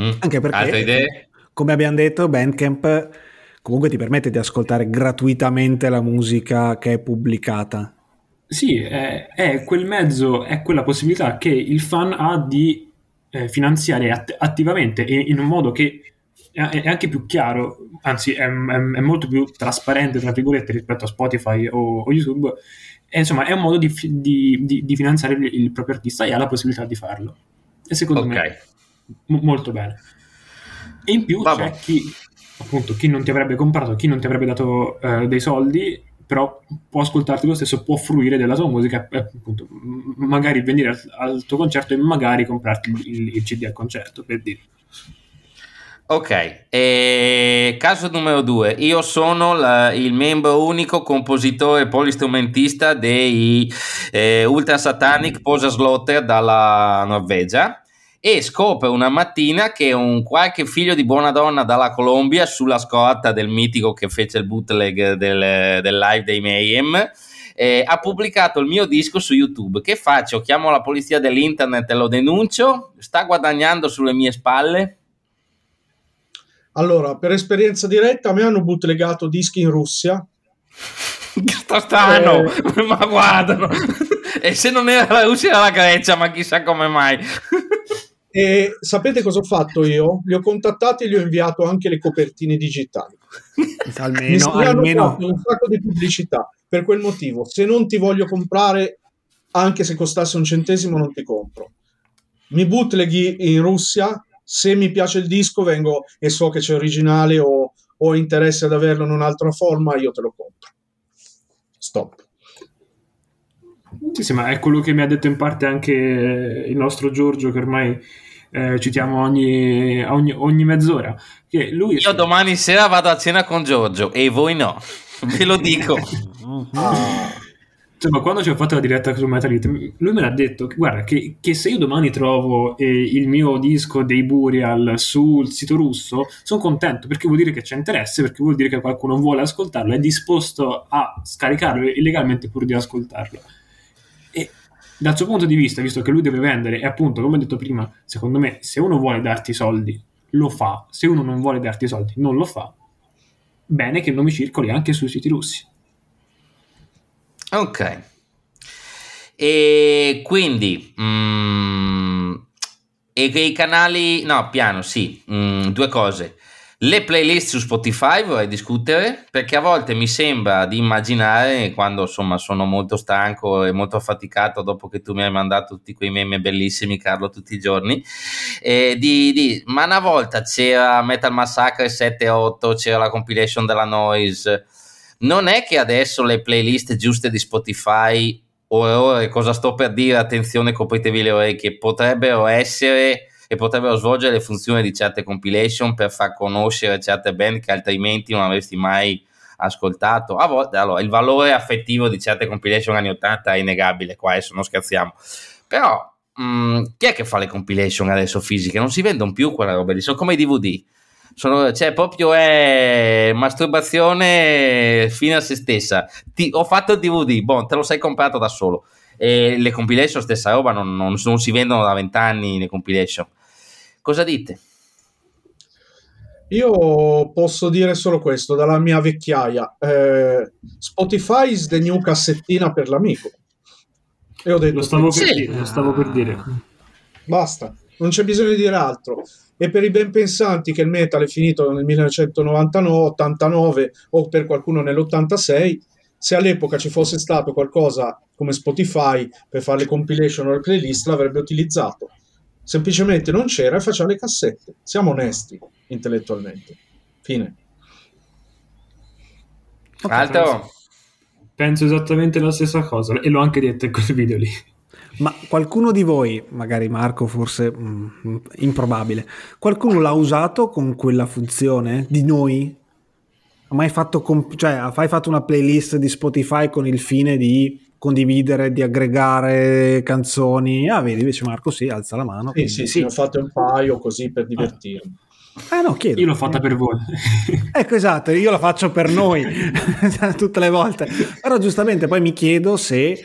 Speaker 2: Mm. Anche perché, come abbiamo detto, Bandcamp comunque ti permette di ascoltare gratuitamente la musica che è pubblicata.
Speaker 3: Sì, è, è quel mezzo, è quella possibilità che il fan ha di eh, finanziare att- attivamente e in un modo che è anche più chiaro, anzi è, è, è, molto più trasparente, tra virgolette, rispetto a Spotify o, o YouTube. E, insomma, è un modo di, di, di, di, finanziare il, il proprio artista e ha la possibilità di farlo. E secondo okay. me m- molto bene. E in più Vabbè. c'è chi, appunto, chi non ti avrebbe comprato, chi non ti avrebbe dato eh, dei soldi, però può ascoltarti lo stesso, può fruire della tua musica, e, appunto, magari venire al, al, tuo concerto e magari comprarti il, il CD al concerto, per dire.
Speaker 1: Ok, e caso numero due, io sono la, il membro unico compositore polistrumentista dei eh, Ultra Satanic Posa Slaughter dalla Norvegia e scopro una mattina che un qualche figlio di buona donna dalla Colombia sulla scorta del mitico che fece il bootleg del, del live dei Mayhem eh, ha pubblicato il mio disco su YouTube. Che faccio? Chiamo la polizia dell'internet e lo denuncio? Sta guadagnando sulle mie spalle?
Speaker 4: Allora, per esperienza diretta, a me hanno bootlegato dischi in Russia.
Speaker 1: Sto strano, eh... ma guardano. e se non era la Russia era la Grecia, ma chissà come mai.
Speaker 4: E sapete cosa ho fatto io? Li ho contattati e gli ho inviato anche le copertine digitali.
Speaker 2: almeno, Mi almeno...
Speaker 4: un sacco di pubblicità per quel motivo. Se non ti voglio comprare, anche se costasse un centesimo, non ti compro. Mi bootleghi in Russia, se mi piace il disco vengo e so che c'è originale o ho interesse ad averlo in un'altra forma, io te lo compro. Stop.
Speaker 3: Sì, sì, ma è quello che mi ha detto in parte anche il nostro Giorgio, che ormai eh, citiamo ogni, ogni, ogni, mezz'ora. Che lui
Speaker 1: Io domani sera vado a cena con Giorgio e voi no, ve lo dico.
Speaker 3: ah. Cioè, ma quando ci ho fatto la diretta su Metal Hit, lui me l'ha detto, guarda, che, che se io domani trovo eh, il mio disco dei Burial sul sito russo, sono contento, perché vuol dire che c'è interesse, perché vuol dire che qualcuno vuole ascoltarlo, è disposto a scaricarlo illegalmente pur di ascoltarlo. Dal suo punto di vista, visto che lui deve vendere, e appunto, come ho detto prima, secondo me, se uno vuole darti i soldi, lo fa, se uno non vuole darti i soldi, non lo fa, bene che non mi circoli anche sui siti russi.
Speaker 1: Ok. E quindi... Mm, e i canali... No, piano, sì. Mm, due cose. Le playlist su Spotify vorrei discutere perché a volte mi sembra di immaginare quando insomma sono molto stanco e molto affaticato dopo che tu mi hai mandato tutti quei meme bellissimi Carlo tutti i giorni eh, di, di, ma una volta c'era Metal Massacre 7-8 c'era la compilation della Noise. Non è che adesso le playlist giuste di Spotify, ora ora cosa sto per dire, attenzione, copritevi le orecchie, potrebbero essere e potrebbero svolgere le funzioni di certe compilation per far conoscere certe band che altrimenti non avresti mai ascoltato. A volte, allora, il valore affettivo di certe compilation anni 80 è innegabile, qua adesso non scherziamo. Però, mh, mm, chi è che fa le compilation adesso fisiche? Non si vendono più quella roba lì, sono come i DVD sono, cioè, proprio è masturbazione fino a se stessa. Ti, ho fatto il DVD, boh, te lo sei comprato da solo. E le compilation, stessa roba, non, non, non si vendono da vent'anni le compilation. Cosa dite?
Speaker 4: Io posso dire solo questo, dalla mia vecchiaia. Eh, Spotify is the new cassettina per l'amico.
Speaker 3: E ho detto... Lo stavo, per, sì. dire, lo stavo per dire.
Speaker 4: Basta, non c'è bisogno di dire altro e per i ben pensanti che il metal è finito nel 1989 o per qualcuno nell'86, se all'epoca ci fosse stato qualcosa come Spotify per fare le compilation o le playlist l'avrebbe utilizzato. Semplicemente non c'era e faceva le cassette. Siamo onesti intellettualmente. Fine.
Speaker 1: Alto.
Speaker 3: Penso esattamente la stessa cosa e l'ho anche detto in quel video lì.
Speaker 2: Ma qualcuno di voi, magari Marco forse mh, mm, improbabile, qualcuno l'ha usato con quella funzione di noi? Ha mai fatto, comp- cioè, ha mai fatto una playlist di Spotify con il fine di condividere, di aggregare canzoni? Ah, vedi, invece Marco sì, alza la mano.
Speaker 4: Sì, sì, sì, ho fatto un paio così per divertirmi.
Speaker 2: Ah no, chiedo.
Speaker 3: Io l'ho fatta per voi.
Speaker 2: ecco, esatto, io la faccio per noi tutte le volte. Però giustamente poi mi chiedo se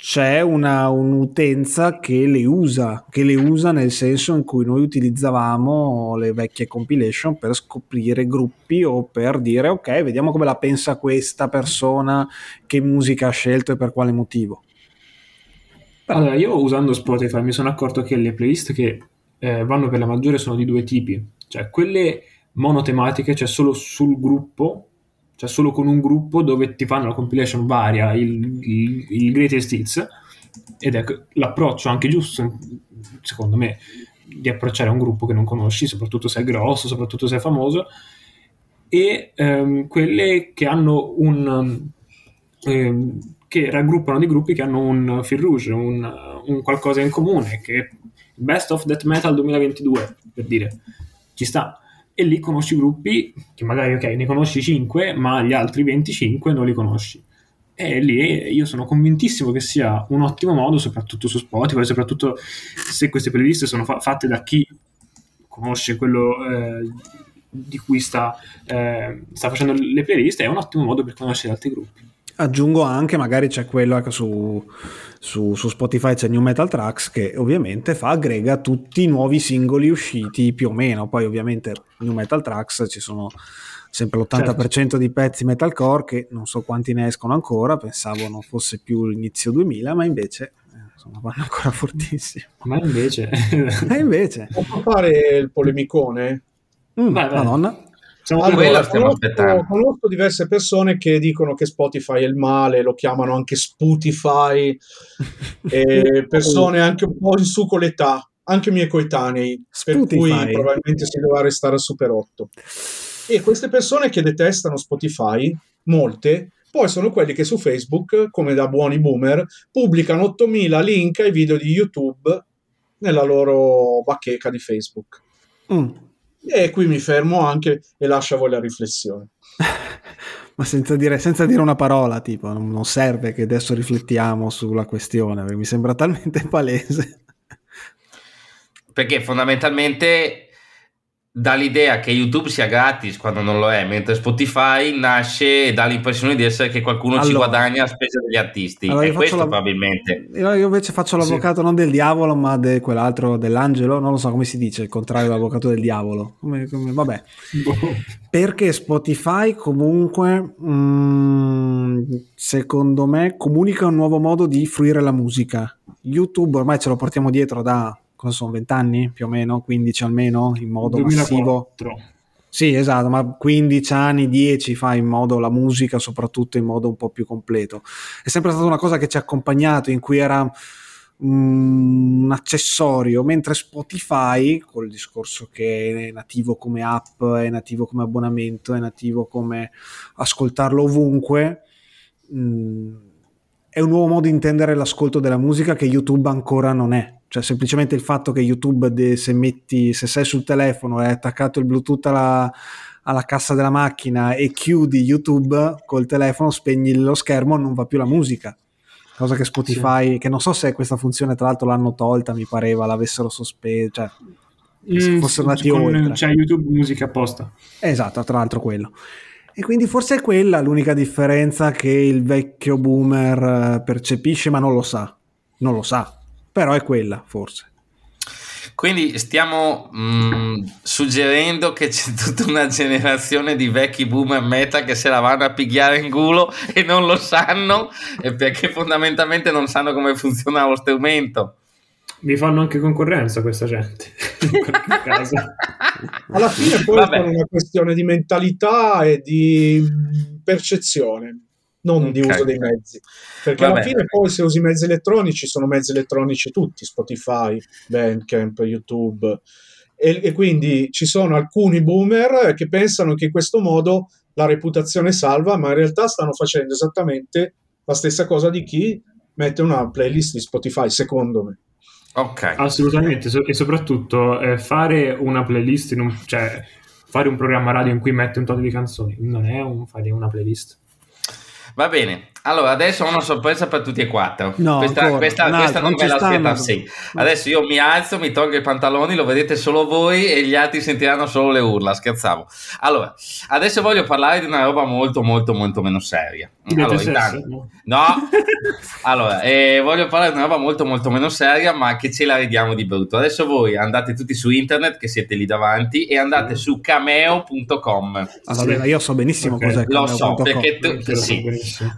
Speaker 2: c'è una, un'utenza che le usa, che le usa nel senso in cui noi utilizzavamo le vecchie compilation per scoprire gruppi o per dire ok, vediamo come la pensa questa persona, che musica ha scelto e per quale motivo.
Speaker 3: Allora, io usando Spotify mi sono accorto che le playlist che eh, vanno per la maggiore sono di due tipi, cioè quelle monotematiche, cioè solo sul gruppo, cioè solo con un gruppo dove ti fanno la compilation varia, il, il, il greatest hits, ed è l'approccio anche giusto, secondo me, di approcciare un gruppo che non conosci, soprattutto se è grosso, soprattutto se è famoso, e ehm, quelle che hanno un... Ehm, che raggruppano dei gruppi che hanno un fil rouge, un, un qualcosa in comune, che Best of Death Metal 2022, per dire, ci sta e lì conosci gruppi che magari, ok, ne conosci 5, ma gli altri 25 non li conosci. E lì io sono convintissimo che sia un ottimo modo, soprattutto su Spotify, soprattutto se queste playlist sono fa- fatte da chi conosce quello eh, di cui sta, eh, sta facendo le playlist, è un ottimo modo per conoscere altri gruppi.
Speaker 2: Aggiungo anche, magari c'è quello ecco, su, su, su, Spotify, c'è New Metal Tracks che ovviamente fa, aggrega tutti i nuovi singoli usciti più o meno. Poi ovviamente New Metal Tracks ci sono sempre l'80% certo. di pezzi metalcore che non so quanti ne escono ancora, pensavo non fosse più l'inizio 2000, ma invece insomma, vanno ancora fortissimo.
Speaker 3: Ma invece...
Speaker 2: e invece...
Speaker 4: Posso fare il polemicone?
Speaker 2: Mm, vai, vai. Madonna.
Speaker 4: Allora, conosco, conosco, diverse persone che dicono che Spotify è il male, lo chiamano anche Spotify, e persone anche un po' in su con l'età, anche miei coetanei, Spotify. per cui probabilmente si dovrà restare a Super 8. E queste persone che detestano Spotify, molte, poi sono quelli che su Facebook, come da buoni boomer, pubblicano 8000 link ai video di YouTube nella loro bacheca di Facebook. Mm. E qui mi fermo anche e lascio a voi la riflessione.
Speaker 2: Ma senza dire, senza dire, una parola, tipo, non serve che adesso riflettiamo sulla questione, perché mi sembra talmente palese.
Speaker 1: Perché fondamentalmente dall'idea che YouTube sia gratis quando non lo è, mentre Spotify nasce e dà l'impressione di essere che qualcuno allora, ci guadagna a spese degli artisti. Allora è questo la... probabilmente.
Speaker 2: Io, invece faccio l'avvocato sì. non del diavolo, ma di quell'altro dell'angelo, non lo so come si dice, il contrario dell'avvocato del diavolo. Come, come, vabbè. Boh. Perché Spotify comunque, mh, mm, secondo me, comunica un nuovo modo di fruire la musica. YouTube ormai ce lo portiamo dietro da cosa sono, 20 anni più o meno, 15 almeno, in modo 2004. massivo. Sì, esatto, ma 15 anni, 10 fa in modo la musica, soprattutto in modo un po' più completo. È sempre stata una cosa che ci ha accompagnato, in cui era mm, un accessorio, mentre Spotify, col discorso che è nativo come app, è nativo come abbonamento, è nativo come ascoltarlo ovunque, mm, è un nuovo modo di intendere l'ascolto della musica che YouTube ancora non è cioè semplicemente il fatto che YouTube de, se metti se sei sul telefono e hai attaccato il bluetooth alla, alla, cassa della macchina e chiudi YouTube col telefono spegni lo schermo non va più la musica. Cosa che Spotify sì. che non so se questa funzione tra l'altro l'hanno tolta mi pareva l'avessero sospesa cioè
Speaker 3: mm, fossero andati oltre. c'è YouTube musica apposta.
Speaker 2: Esatto tra l'altro quello. E quindi forse è quella l'unica differenza che il vecchio boomer eh, percepisce ma non lo sa. Non lo sa però è quella forse.
Speaker 1: Quindi stiamo mh, mm, suggerendo che c'è tutta una generazione di vecchi boomer meta che se la vanno a pigliare in culo e non lo sanno perché fondamentalmente non sanno come funziona lo strumento.
Speaker 3: Mi fanno anche concorrenza questa gente.
Speaker 4: Alla fine poi è una questione di mentalità e di percezione non okay. di uso dei mezzi. Perché Vabbè. alla fine poi se usi mezzi elettronici sono mezzi elettronici tutti, Spotify, Bandcamp, YouTube. E, e, quindi ci sono alcuni boomer che pensano che in questo modo la reputazione salva, ma in realtà stanno facendo esattamente la stessa cosa di chi mette una playlist di Spotify, secondo me.
Speaker 3: Ok. Assolutamente, e soprattutto eh, fare una playlist, un, cioè fare un programma radio in cui mette un tot di canzoni, non è un, fare una playlist.
Speaker 1: Va bene, allora adesso ho una sorpresa per tutti e quattro. No, questa, questa, no, questa non, non me l'aspetta sì. Adesso io mi alzo, mi tolgo i pantaloni, lo vedete solo voi e gli altri sentiranno solo le urla. Scherzavo. Allora, adesso voglio parlare di una roba molto, molto, molto meno seria. Allora, intanto, no, allora, eh, voglio parlare di una roba molto, molto meno seria, ma che ce la ridiamo di brutto. Adesso voi andate tutti su internet, che siete lì davanti, e andate su cameo.com.
Speaker 2: Allora, io so benissimo okay. cos'è.
Speaker 1: Lo so, perché tu, sì.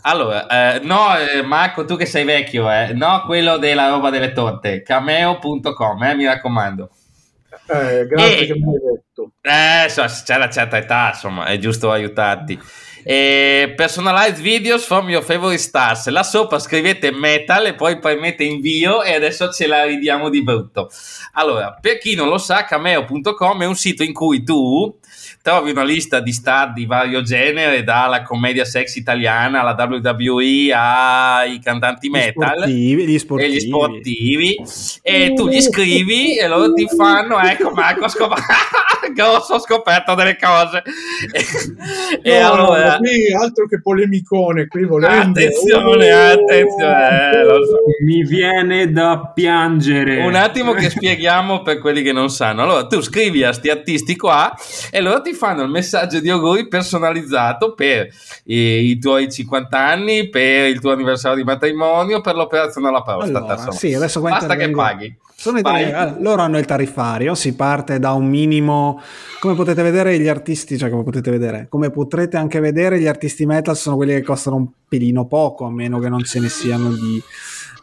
Speaker 1: Allora, eh, no, eh, Marco, tu che sei vecchio, eh, no, quello della roba delle torte, cameo.com, eh, mi raccomando.
Speaker 4: Eh, grazie e, che mi hai detto.
Speaker 1: Eh, so, c'è una certa età, insomma, è giusto aiutarti. E personalized videos from your favorite stars. Là sopra scrivete metal e poi premete invio e adesso ce la ridiamo di brutto. Allora, per chi non lo sa, cameo.com è un sito in cui tu trovi una lista di star di vario genere, dalla commedia sex italiana alla WWE ai cantanti metal
Speaker 2: gli sportivi, gli sportivi.
Speaker 1: e gli sportivi. e tu gli scrivi e loro ti fanno ecco Marco scop- grosso scoperto delle cose.
Speaker 4: E, no, allora qui altro che polemicone qui volendo.
Speaker 1: Attenzione oh, attenzione
Speaker 3: oh, so. mi viene da piangere.
Speaker 1: Un attimo che spieghiamo per quelli che non sanno. Allora tu scrivi a sti artisti qua e loro ti ti fanno il messaggio di auguri personalizzato per i, i, tuoi 50 anni, per il tuo anniversario di matrimonio, per l'operazione alla prostate.
Speaker 2: Allora, sì, adesso
Speaker 1: Basta che paghi.
Speaker 2: Allora, loro hanno il tariffario, si parte da un minimo, come potete vedere gli artisti, cioè come potete vedere, come potrete anche vedere gli artisti metal sono quelli che costano un pelino poco, a meno che non ce ne siano di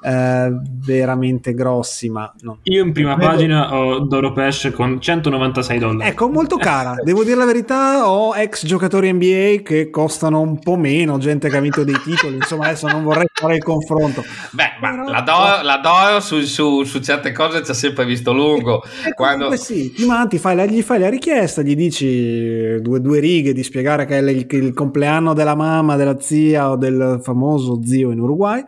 Speaker 2: eh, veramente grossi, ma no.
Speaker 3: Io in prima pagina ho Doro Pesh con 196 dollari.
Speaker 2: Ecco, molto cara. Devo dire la verità, ho ex giocatori NBA che costano un po' meno, gente che ha vinto dei titoli, insomma adesso non vorrei fare il confronto.
Speaker 1: Beh, Però... ma la Doro, la Doro su, su, su, certe cose ci ha sempre visto lungo.
Speaker 2: E, quando... sì, ti mandi, fai la, gli fai la richiesta, gli dici due, due righe di spiegare che è il, il compleanno della mamma, della zia o del famoso zio in Uruguay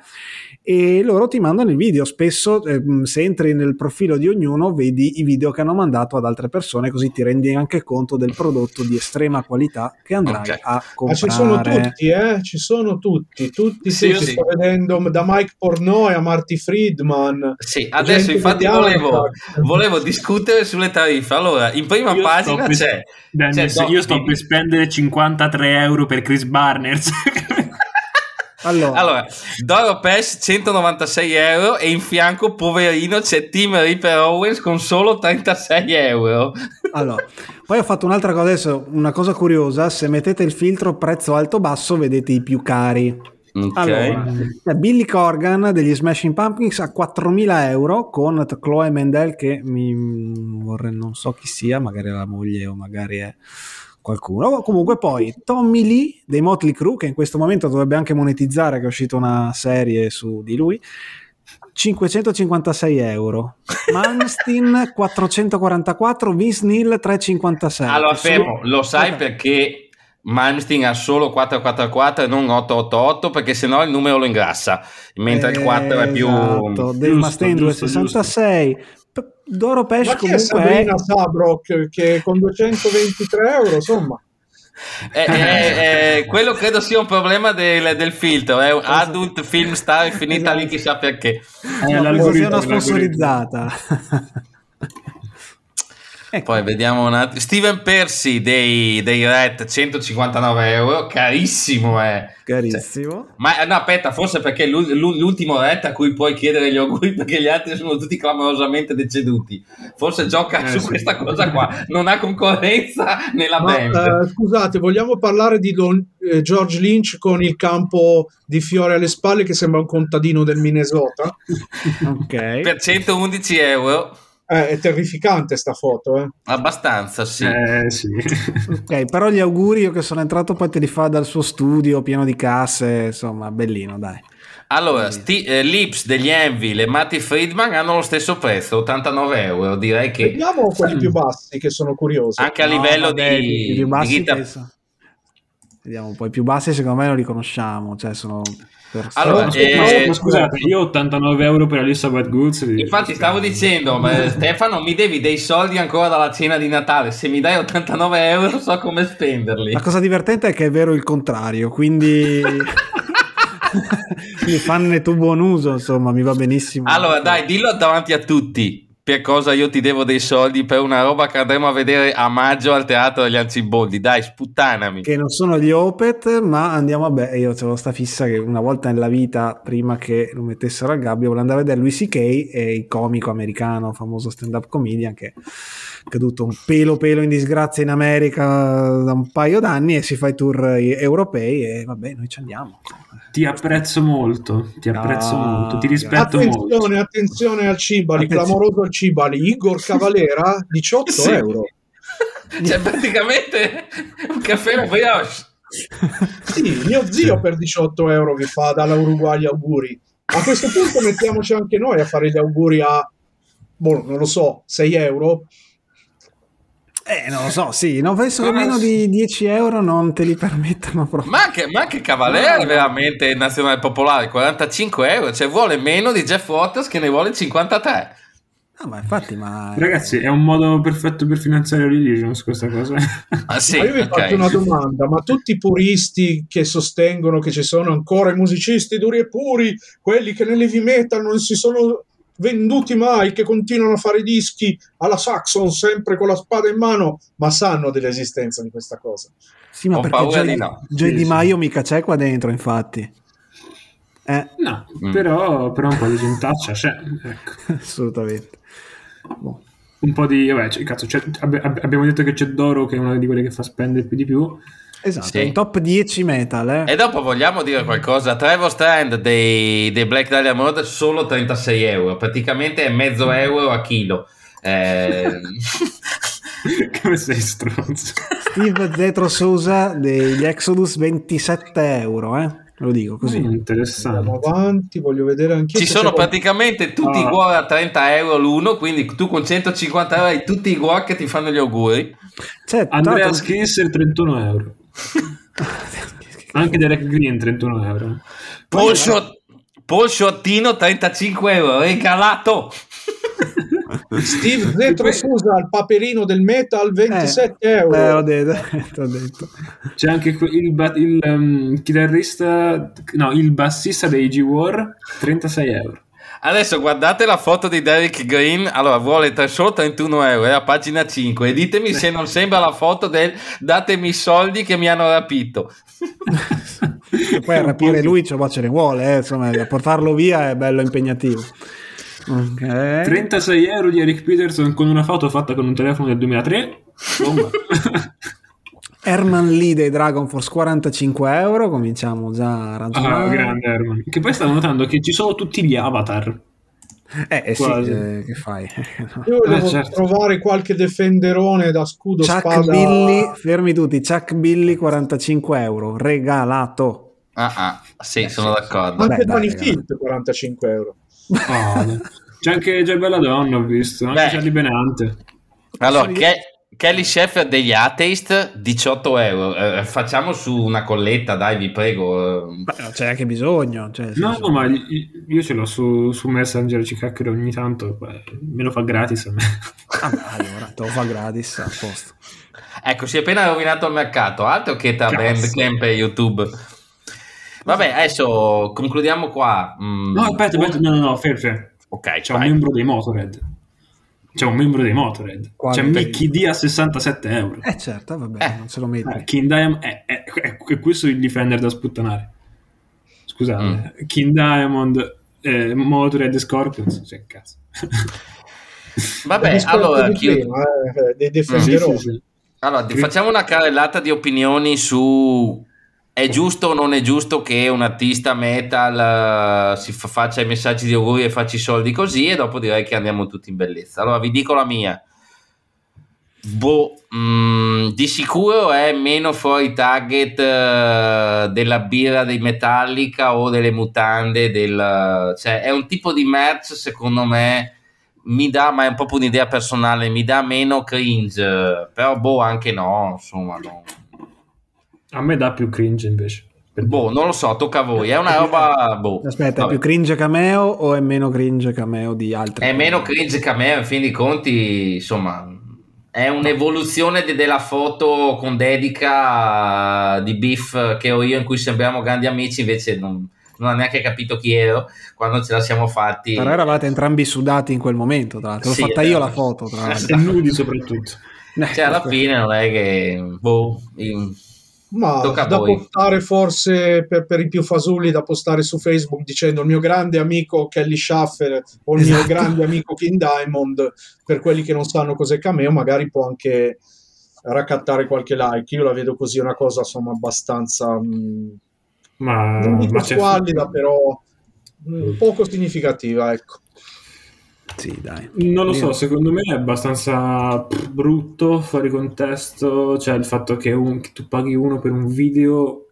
Speaker 2: e loro ti mandano il video. Spesso eh, se entri nel profilo di ognuno vedi i video che hanno mandato ad altre persone, così ti rendi anche conto del prodotto di estrema qualità che andrai okay. a comprare. Ma
Speaker 4: ci sono tutti, eh? Ci sono tutti, tutti, sì, tutti. Sì. Sto vedendo da Mike Pornoy a Marty Friedman.
Speaker 1: Sì, adesso infatti volevo, volevo, discutere sulle tariffe. Allora, in prima io pagina c'è...
Speaker 3: Per, c'è io sto per spendere 53 euro per Chris Barners.
Speaker 1: Allora, allora Doro Pesh 196 euro e in fianco, poverino, c'è Team Reaper Owens con solo 36 euro.
Speaker 2: Allora, poi ho fatto un'altra cosa adesso, una cosa curiosa, se mettete il filtro prezzo alto-basso vedete i più cari.
Speaker 1: Okay.
Speaker 2: Allora, Billy Corgan degli Smashing Pumpkins a 4.000 euro con Chloe Mendel che mi vorrei, non so chi sia, magari è la moglie o magari è qualcuno. Comunque poi Tommy Lee dei Motley Crue, che in questo momento dovrebbe anche monetizzare, che è uscita una serie su di lui, 556 euro. Malmsteen 444, Vince Neil 356.
Speaker 1: Allora, fermo, lo sai okay. perché Malmsteen ha solo 444 e non 888 perché sennò il numero lo ingrassa, mentre eh, il 4 è più...
Speaker 2: Esatto, Dave Mustaine 266, Doro Pesce
Speaker 4: comunque è Sabrina è... Sabrok che con 223 euro insomma?
Speaker 1: Eh, eh, eh, quello credo sia un problema del, del filtro è un esatto. adult film star finita esatto. lì chissà perché.
Speaker 2: È no, una sponsorizzata
Speaker 1: Ecco. Poi vediamo un attimo. Steven Percy dei, dei Red 159 euro, carissimo è.
Speaker 2: Eh. Carissimo. Cioè,
Speaker 1: ma no, aspetta, forse perché l'ultimo Red a cui puoi chiedere gli auguri perché gli altri sono tutti clamorosamente deceduti. Forse gioca eh, su sì. questa cosa qua, non ha concorrenza nella ma, band.
Speaker 4: Uh, scusate, vogliamo parlare di Don, eh, George Lynch con il campo di fiore alle spalle che sembra un contadino del Minnesota?
Speaker 2: ok.
Speaker 1: Per 111 euro.
Speaker 4: Eh, è terrificante sta foto, eh.
Speaker 1: Abbastanza, sì.
Speaker 3: Eh, sì.
Speaker 2: ok, però gli auguri io che sono entrato poi te li fa dal suo studio pieno di casse, insomma, bellino, dai.
Speaker 1: Allora, sti, eh, Lips degli Envy e Matty Friedman hanno lo stesso prezzo, 89 euro, direi che...
Speaker 4: Vediamo quelli più bassi che sono curiosi.
Speaker 1: Anche a no, livello vabbè, di...
Speaker 2: più bassi di Vediamo un po' i più bassi secondo me lo riconosciamo, cioè sono
Speaker 3: allora, eh, scusate, io ho 89 euro per Elizabeth Goods.
Speaker 1: Infatti, stavo dicendo, Stefano, mi devi dei soldi ancora dalla cena di Natale. Se mi dai 89 euro, so come spenderli.
Speaker 2: La cosa divertente è che è vero il contrario, quindi. quindi fanne tu buon uso, insomma, mi va benissimo.
Speaker 1: Allora, dai, dillo davanti a tutti per cosa io ti devo dei soldi per una roba che andremo a vedere a maggio al teatro degli Anziboldi. Dai, sputtanami.
Speaker 2: Che non sono gli Opet, ma andiamo a beh, io avevo sta fissa che una volta nella vita, prima che lo mettessero al gabbio, volevo andare a vedere Louis C.K. il comico americano, famoso stand-up comedian che caduto un pelo pelo in disgrazia in America da un paio d'anni e si fa i tour europei e vabbè, noi ci andiamo.
Speaker 3: Ti apprezzo molto, ti apprezzo ah, molto, ti rispetto
Speaker 4: attenzione,
Speaker 3: molto.
Speaker 4: Attenzione al Cibali, attenzione. clamoroso al Cibali, Igor Cavalera, 18 sì. euro.
Speaker 1: Cioè, praticamente un caffè la brioche.
Speaker 4: Sì, mio zio per 18 euro vi fa dalla Uruguay auguri. A questo punto mettiamoci anche noi a fare gli auguri a, boh, non lo so, 6 euro.
Speaker 2: Eh, non lo so, sì, non penso che meno di 10 euro non te li permettano proprio.
Speaker 1: Ma anche, ma anche Cavaliere è veramente nazionale popolare, 45 euro, cioè vuole meno di Jeff Waters che ne vuole 53.
Speaker 2: No, ma infatti, ma...
Speaker 3: Ragazzi, è un modo perfetto per finanziare Religions questa cosa.
Speaker 1: Ah, sì,
Speaker 4: ma io vi okay. faccio una domanda, ma tutti i puristi che sostengono che ci sono ancora i musicisti duri e puri, quelli che nell'heavy metal non si sono venduti mai, che continuano a fare dischi alla Saxon sempre con la spada in mano, ma sanno dell'esistenza di questa cosa.
Speaker 2: Sì, ma Ho perché Joy, di, no. Joy sì, Di Maio sì. mica c'è qua dentro, infatti.
Speaker 3: Eh. No, mm. però, però, un po' di gentaccia c'è.
Speaker 2: Ecco. Assolutamente.
Speaker 3: Boh. Un po' di... Vabbè, cioè, cazzo, abbiamo detto che c'è Doro, che è una di quelle che fa spendere più di più.
Speaker 2: Esatto, sì. in top 10 metal. Eh.
Speaker 1: E dopo vogliamo dire qualcosa. Trevor Strand dei, dei Black Dahlia Murder solo 36 euro, praticamente è mezzo euro a chilo. Eh...
Speaker 3: Come sei stronzo?
Speaker 2: Steve Zetro Sousa degli Exodus 27 euro, eh? Lo dico così. Mm,
Speaker 3: interessante.
Speaker 4: Andiamo avanti, voglio vedere anche
Speaker 1: Ci sono praticamente tutti ah. i guar a 30 euro l'uno, quindi tu con 150 euro hai tutti i guar che ti fanno gli auguri.
Speaker 3: Cioè, Andrea tanto... Skinser 31 euro. anche Derek Green 31 euro.
Speaker 1: Paul, Shot... Paul Shottino 35 euro, regalato.
Speaker 4: Steve Zetro Susa al paperino del metal 27 eh, euro
Speaker 2: eh, ho detto, ho detto.
Speaker 3: c'è anche il, il um, chitarrista no il bassista dei G-War 36 euro
Speaker 1: Adesso guardate la foto di Derek Green. Allora, vuole solo 31 euro, è a pagina 5. E ditemi se non sembra la foto del datemi i soldi che mi hanno rapito.
Speaker 2: e poi a rapire lui ce ne vuole, eh, insomma, portarlo via è bello impegnativo.
Speaker 3: Okay. 36 euro di Eric Peterson con una foto fatta con un telefono del 2003.
Speaker 2: Herman Lee dei Dragon Force 45 euro. Cominciamo già a ragionare.
Speaker 3: Ah, grande Herman. Che poi stavo notando che ci sono tutti gli avatar.
Speaker 2: Eh, eh sì, eh, che fai?
Speaker 4: Io volevo eh, certo. trovare qualche defenderone da scudo
Speaker 2: Chuck
Speaker 4: spada.
Speaker 2: Billy, fermi tutti. Chuck Billy 45 euro, regalato.
Speaker 1: Ah, ah sì, eh, sono d'accordo.
Speaker 4: Anche Tony Fit 45 euro.
Speaker 3: Oh, c'è anche Già Bella Donna, ho visto, anche. Charlie Benante.
Speaker 1: Allora, che, Kelly Chef degli Atheist 18 euro. Eh, facciamo su una colletta, dai, vi prego.
Speaker 2: Ma c'è anche bisogno. Cioè,
Speaker 3: no, no, ma io ce l'ho su, su Messenger, ci chiacchiero ogni tanto. Beh, me lo fa gratis a me.
Speaker 2: Ah, allora, te lo fa gratis a posto.
Speaker 1: Ecco, si è appena rovinato il mercato. Altro che tra Bandcamp e YouTube. Vabbè, adesso concludiamo qua.
Speaker 3: Mm. No, aspetta, aspetta, no, no, no, fermo.
Speaker 1: Ok,
Speaker 3: c'è vai. un membro dei Motorhead. C'è un membro dei Motorhead. Quale? C'è Mickey D a 67 euro.
Speaker 2: Eh certo, vabbè, eh. non se lo metti.
Speaker 3: Eh, King Diamond è, è, è, è, questo il difender da sputtanare. Scusate, mm. King Diamond, eh, Motorhead Scorpions, cioè cazzo.
Speaker 1: Vabbè, allora,
Speaker 4: chiudo. Eh, dei difenderò. Mm. Sì, sì, sì.
Speaker 1: Allora, facciamo una carrellata di opinioni su è giusto o non è giusto che un artista metal uh, si fa, faccia i messaggi di auguri e faccia i soldi così e dopo direi che andiamo tutti in bellezza. Allora vi dico la mia. Boh, mh, mm, di sicuro è meno fuori target uh, della birra dei Metallica o delle mutande del, cioè è un tipo di merch secondo me mi dà, ma è proprio un'idea personale, mi dà meno cringe, però boh anche no, insomma no
Speaker 3: a me dà più cringe invece.
Speaker 1: Boh, non lo so, tocca a voi. È una roba. Boh.
Speaker 2: Aspetta, Vabbè. è più cringe cameo o è meno cringe cameo di altri?
Speaker 1: È meno cringe cameo, in fin dei conti, insomma, è un'evoluzione de- della foto con dedica di Biff che ho io, in cui sembriamo grandi amici, invece non, non ha neanche capito chi ero quando ce la siamo fatti.
Speaker 2: Però eravate entrambi sudati in quel momento, tra l'altro. L'ho sì, fatta io la foto, tra l'altro.
Speaker 3: E nudi soprattutto.
Speaker 1: Cioè, alla fine non è che. Boh. In
Speaker 4: ma Tocca da postare forse per, per, i più fasulli da postare su Facebook dicendo il mio grande amico Kelly Schaffer o il esatto. mio grande amico King Diamond per quelli che non sanno cos'è cameo magari può anche raccattare qualche like. Io la vedo così una cosa insomma abbastanza mh, mm, ma, non dico squallida però mh, mm, poco significativa ecco
Speaker 2: sì, dai.
Speaker 3: Non lo so, secondo me è abbastanza brutto fuori contesto, cioè il fatto che, un, che tu paghi uno per un video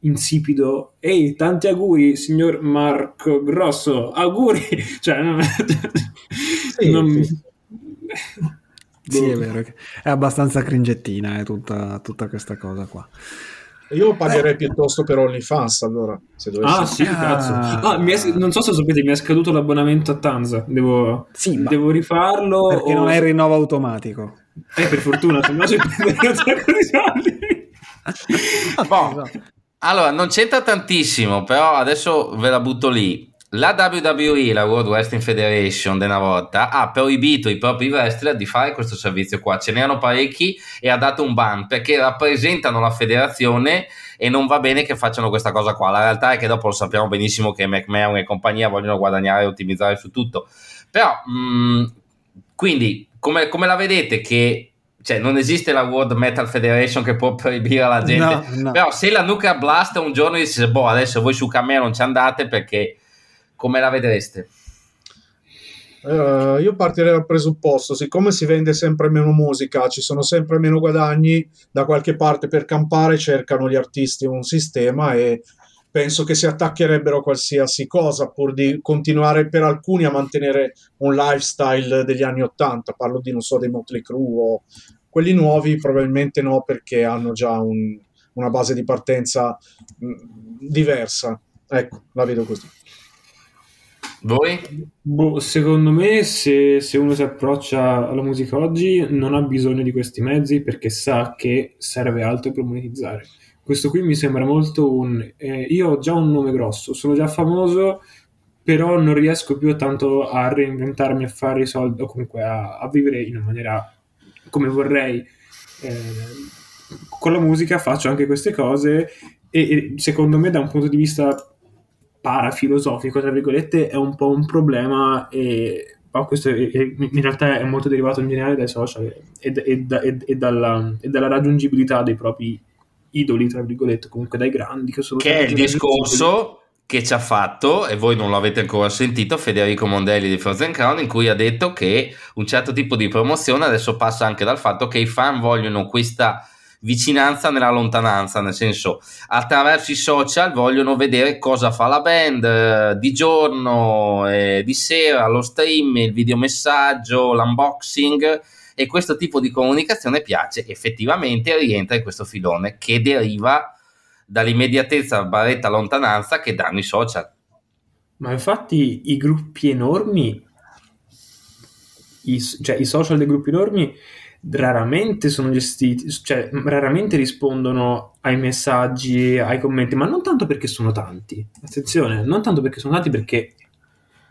Speaker 3: insipido. Ehi, tanti auguri, signor Marco Grosso, auguri! Cioè, non...
Speaker 2: sì, non... Sì. sì, è vero, è abbastanza cringettina eh, tutta, tutta questa cosa qua.
Speaker 4: Io pagherei piuttosto per OnlyFans allora.
Speaker 3: Se ah, sì, ah. cazzo. Ah, è, non so se sapete, mi è scaduto l'abbonamento a Tanza. Devo, sì, devo rifarlo.
Speaker 2: Perché o... non è il rinnovo automatico.
Speaker 3: Eh, per fortuna, se no ci prenderei un sacco di soldi.
Speaker 1: boh. Allora, non c'entra tantissimo, però adesso ve la butto lì la WWE, la World Wrestling Federation, di una volta ha proibito i propri wrestler di fare questo servizio qua. Ce n'erano parecchi e ha dato un ban perché rappresentano la federazione e non va bene che facciano questa cosa qua. La realtà è che dopo lo sappiamo benissimo che McMahon e compagnia vogliono guadagnare e ottimizzare su tutto. Però, mh, mm, quindi, come, come la vedete che cioè non esiste la World Metal Federation che può proibire alla gente, no, no. però se la Nuclear Blast un giorno dice, boh, adesso voi su Cameo non ci andate perché come la vedreste?
Speaker 4: Uh, io partirei dal presupposto, siccome si vende sempre meno musica, ci sono sempre meno guadagni, da qualche parte per campare cercano gli artisti un sistema e penso che si attaccherebbero a qualsiasi cosa pur di continuare per alcuni a mantenere un lifestyle degli anni Ottanta, parlo di non so dei Motley Crue o quelli nuovi probabilmente no perché hanno già un, una base di partenza mh, mm, diversa. Ecco, la vedo così.
Speaker 1: Voi?
Speaker 3: Boh, secondo me, se, se, uno si approccia alla musica oggi, non ha bisogno di questi mezzi perché sa che serve altro per monetizzare. Questo qui mi sembra molto un. Eh, io ho già un nome grosso, sono già famoso, però non riesco più tanto a reinventarmi, a fare i soldi o comunque a, a vivere in una maniera come vorrei. Eh, con la musica faccio anche queste cose e, e secondo me, da un punto di vista parafilosofico, tra virgolette, è un po' un problema e ma questo è, in realtà è molto derivato in generale dai social e, e, e, e dalla, dalla, raggiungibilità dei propri idoli, tra virgolette, comunque dai grandi
Speaker 1: che sono... Che è il discorso che ci ha fatto, e voi non l'avete ancora sentito, Federico Mondelli di Frozen Crown, in cui ha detto che un certo tipo di promozione adesso passa anche dal fatto che i fan vogliono questa vicinanza nella lontananza, nel senso attraverso i social vogliono vedere cosa fa la band eh, di giorno, eh, di sera, lo stream, il videomessaggio, l'unboxing e questo tipo di comunicazione piace, effettivamente rientra in questo filone che deriva dall'immediatezza barretta lontananza che danno i social.
Speaker 3: Ma infatti i gruppi enormi, i, cioè i social dei gruppi enormi raramente sono gestiti, cioè raramente rispondono ai messaggi, ai commenti, ma non tanto perché sono tanti, attenzione, non tanto perché sono tanti, perché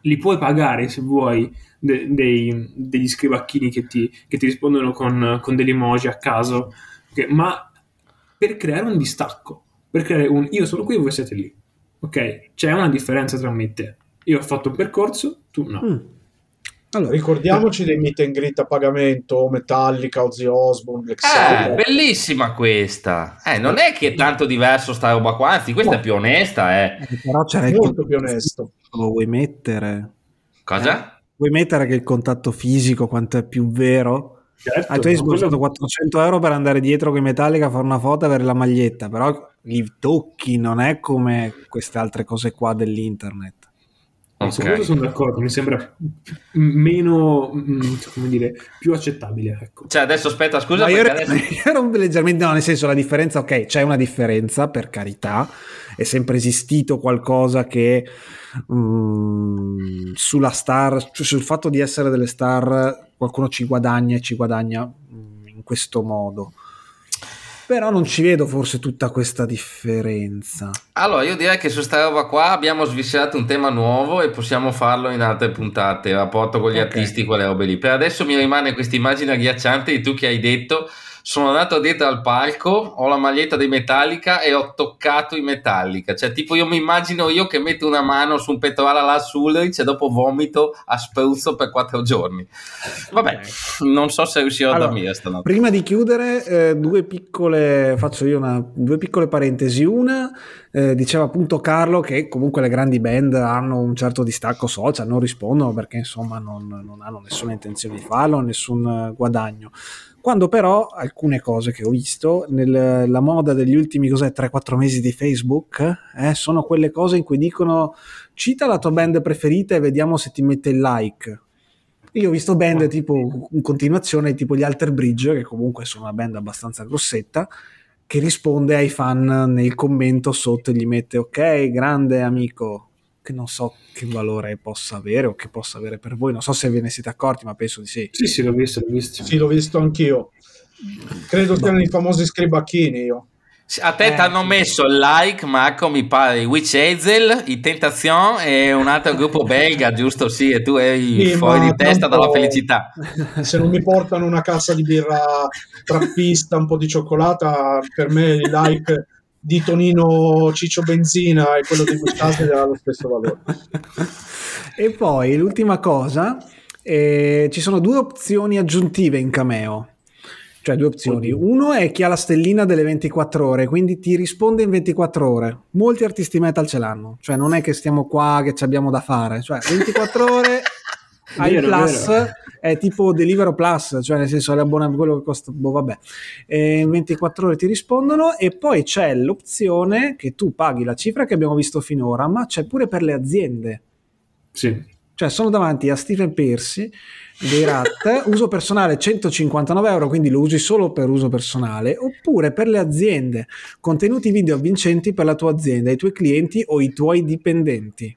Speaker 3: li puoi pagare se vuoi de- dei, degli scrivacchini che ti, che ti rispondono con, con, degli emoji a caso, che, ma per creare un distacco, per creare un io sono qui e voi siete lì, ok? C'è una differenza tra me e te. Io ho fatto un percorso, tu no. Mm.
Speaker 4: Allora, Ricordiamoci dei meet and greet a pagamento, Metallica, Ozzy Osbourne,
Speaker 1: Black Eh, bellissima questa. Eh, non è che è tanto diverso sta roba qua, anzi questa no. è più onesta, eh.
Speaker 2: eh però c'è molto più onesto. Lo vuoi mettere?
Speaker 1: Cosa?
Speaker 2: Eh? Vuoi mettere che il contatto fisico quanto è più vero? Certo, ah, tu hai sborsato 400 euro per andare dietro con i Metallica a fare una foto e avere la maglietta, però li tocchi, non è come queste altre cose qua dell'internet.
Speaker 3: Okay. Su questo sono d'accordo, mi sembra meno, mm, come dire, più accettabile. Ecco.
Speaker 1: Cioè, adesso aspetta, scusa.
Speaker 2: No, io ero,
Speaker 1: adesso...
Speaker 2: ero leggermente, no, nel senso, la differenza, ok, c'è una differenza, per carità, è sempre esistito qualcosa che um, sulla star, cioè sul fatto di essere delle star, qualcuno ci guadagna e ci guadagna um, in questo modo però non ci vedo forse tutta questa differenza.
Speaker 1: Allora, io direi che su sta roba qua abbiamo sviscerato un tema nuovo e possiamo farlo in altre puntate, rapporto con gli okay. artisti, quelle robe lì. Per adesso mi rimane questa immagine agghiacciante di tu che hai detto sono andato dietro al palco, ho la maglietta dei Metallica e ho toccato i Metallica. Cioè, tipo, io mi immagino io che metto una mano su un pettorale alla Sulrich e dopo vomito a spruzzo per quattro giorni. Vabbè, non so se riuscirò allora, a dormire stanotte.
Speaker 2: Prima di chiudere, eh, due piccole, faccio io una, due piccole parentesi. Una, eh, diceva appunto Carlo che comunque le grandi band hanno un certo distacco social, non rispondono perché insomma non, non hanno nessuna intenzione di farlo, nessun guadagno. Quando però alcune cose che ho visto nella moda degli ultimi 3-4 mesi di Facebook eh, sono quelle cose in cui dicono cita la tua band preferita e vediamo se ti mette il like. Io ho visto band tipo in continuazione, tipo gli Alter Bridge, che comunque sono una band abbastanza grossetta, che risponde ai fan nel commento sotto e gli mette ok, grande amico, che non so che valore possa avere o che possa avere per voi. Non so se ve ne siete accorti, ma penso di sì.
Speaker 3: Sì, sì, l'ho visto, l'ho visto.
Speaker 4: Sì, l'ho visto anch'io. Credo no. siano i famosi scribacchini io.
Speaker 1: A te eh, ti hanno messo il like, Marco, mi pare, Witch Hazel, i Tentation e un altro gruppo belga, giusto? Sì, e tu eri sì, fuori di testa dalla felicità.
Speaker 4: Se non mi portano una cassa di birra trappista, un po' di cioccolata, per me il like di Tonino Ciccio Benzina e quello di Gustavo ha lo stesso valore.
Speaker 2: E poi l'ultima cosa, eh, ci sono due opzioni aggiuntive in Cameo, Cioè due opzioni. Uno è chi ha la stellina delle 24 ore, quindi ti risponde in 24 ore. Molti artisti metal ce l'hanno. Cioè non è che stiamo qua che ci abbiamo da fare. Cioè 24 ore hai il plus vero. è tipo Delivero Plus, cioè nel senso l'abbonamento quello che costa, boh vabbè, e in 24 ore ti rispondono e poi c'è l'opzione che tu paghi la cifra che abbiamo visto finora, ma c'è pure per le aziende.
Speaker 3: Sì.
Speaker 2: Cioè sono davanti a Stephen Percy dei RAT, uso personale 159 euro, quindi lo usi solo per uso personale, oppure per le aziende, contenuti video avvincenti per la tua azienda, i tuoi clienti o i tuoi dipendenti.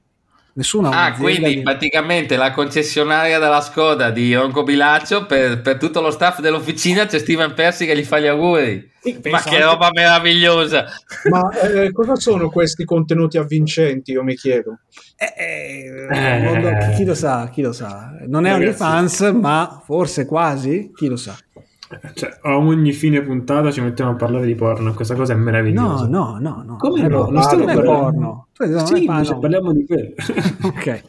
Speaker 2: Nessuno
Speaker 1: ah, quindi di... praticamente la concessionaria della Skoda di Ronco Bilaccio per, per, tutto lo staff dell'officina c'è Steven Persi che gli fa gli auguri. Sì, ma che roba meravigliosa!
Speaker 4: Ma eh, cosa sono questi contenuti avvincenti? Io mi chiedo.
Speaker 2: Eh, eh, chi lo sa, chi lo sa. Non è OnlyFans, ma forse quasi, chi lo sa.
Speaker 3: Cioè, a ogni fine puntata ci mettiamo a parlare di porno. Questa cosa è meravigliosa.
Speaker 2: No, no, no. no.
Speaker 3: Come no?
Speaker 2: Non stiamo parlando porno.
Speaker 3: porno. Sì, no. parliamo di quello.
Speaker 2: ok.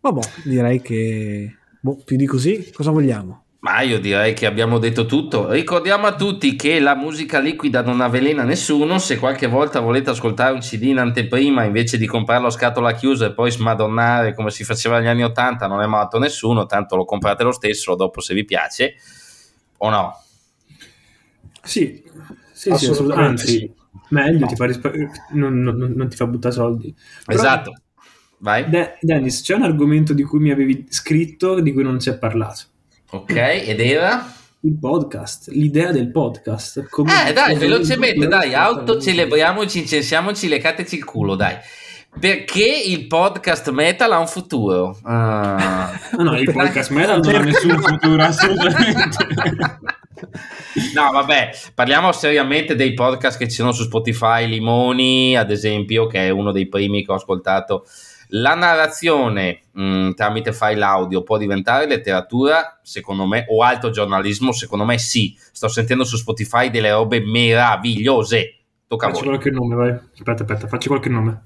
Speaker 2: Vabbè, direi che boh, più di così, cosa vogliamo?
Speaker 1: Ma io direi che abbiamo detto tutto. Ricordiamo a tutti che la musica liquida non avvelena nessuno. Se qualche volta volete ascoltare un CD in anteprima invece di comprarlo a scatola chiusa e poi smadonnare come si faceva negli anni Ottanta, non è morto nessuno. Tanto lo comprate lo stesso dopo se vi piace o no?
Speaker 3: Sì, sì, sì assolutamente. Anzi, meglio, no. ti fa rispa- non, non, non, ti fa buttare soldi.
Speaker 1: Però, esatto. Vai.
Speaker 3: De- Dennis, c'è un argomento di cui mi avevi scritto di cui non si è parlato.
Speaker 1: Ok, ed era?
Speaker 3: Il podcast, l'idea del podcast.
Speaker 1: Come eh, dai, velocemente, dai, autocelebriamoci, incensiamoci, lecateci il culo, dai. Perché il podcast metal ha un futuro?
Speaker 3: Ah. No, no, il podcast metal non ha nessun futuro, assolutamente.
Speaker 1: No, vabbè, parliamo seriamente dei podcast che ci sono su Spotify, Limoni, ad esempio, che è uno dei primi che ho ascoltato la narrazione mh, mm, tramite file audio può diventare letteratura, secondo me, o alto giornalismo? Secondo me sì. Sto sentendo su Spotify delle robe meravigliose.
Speaker 3: Tocca facci qualche nome, vai. Aspetta, aspetta, facci qualche nome.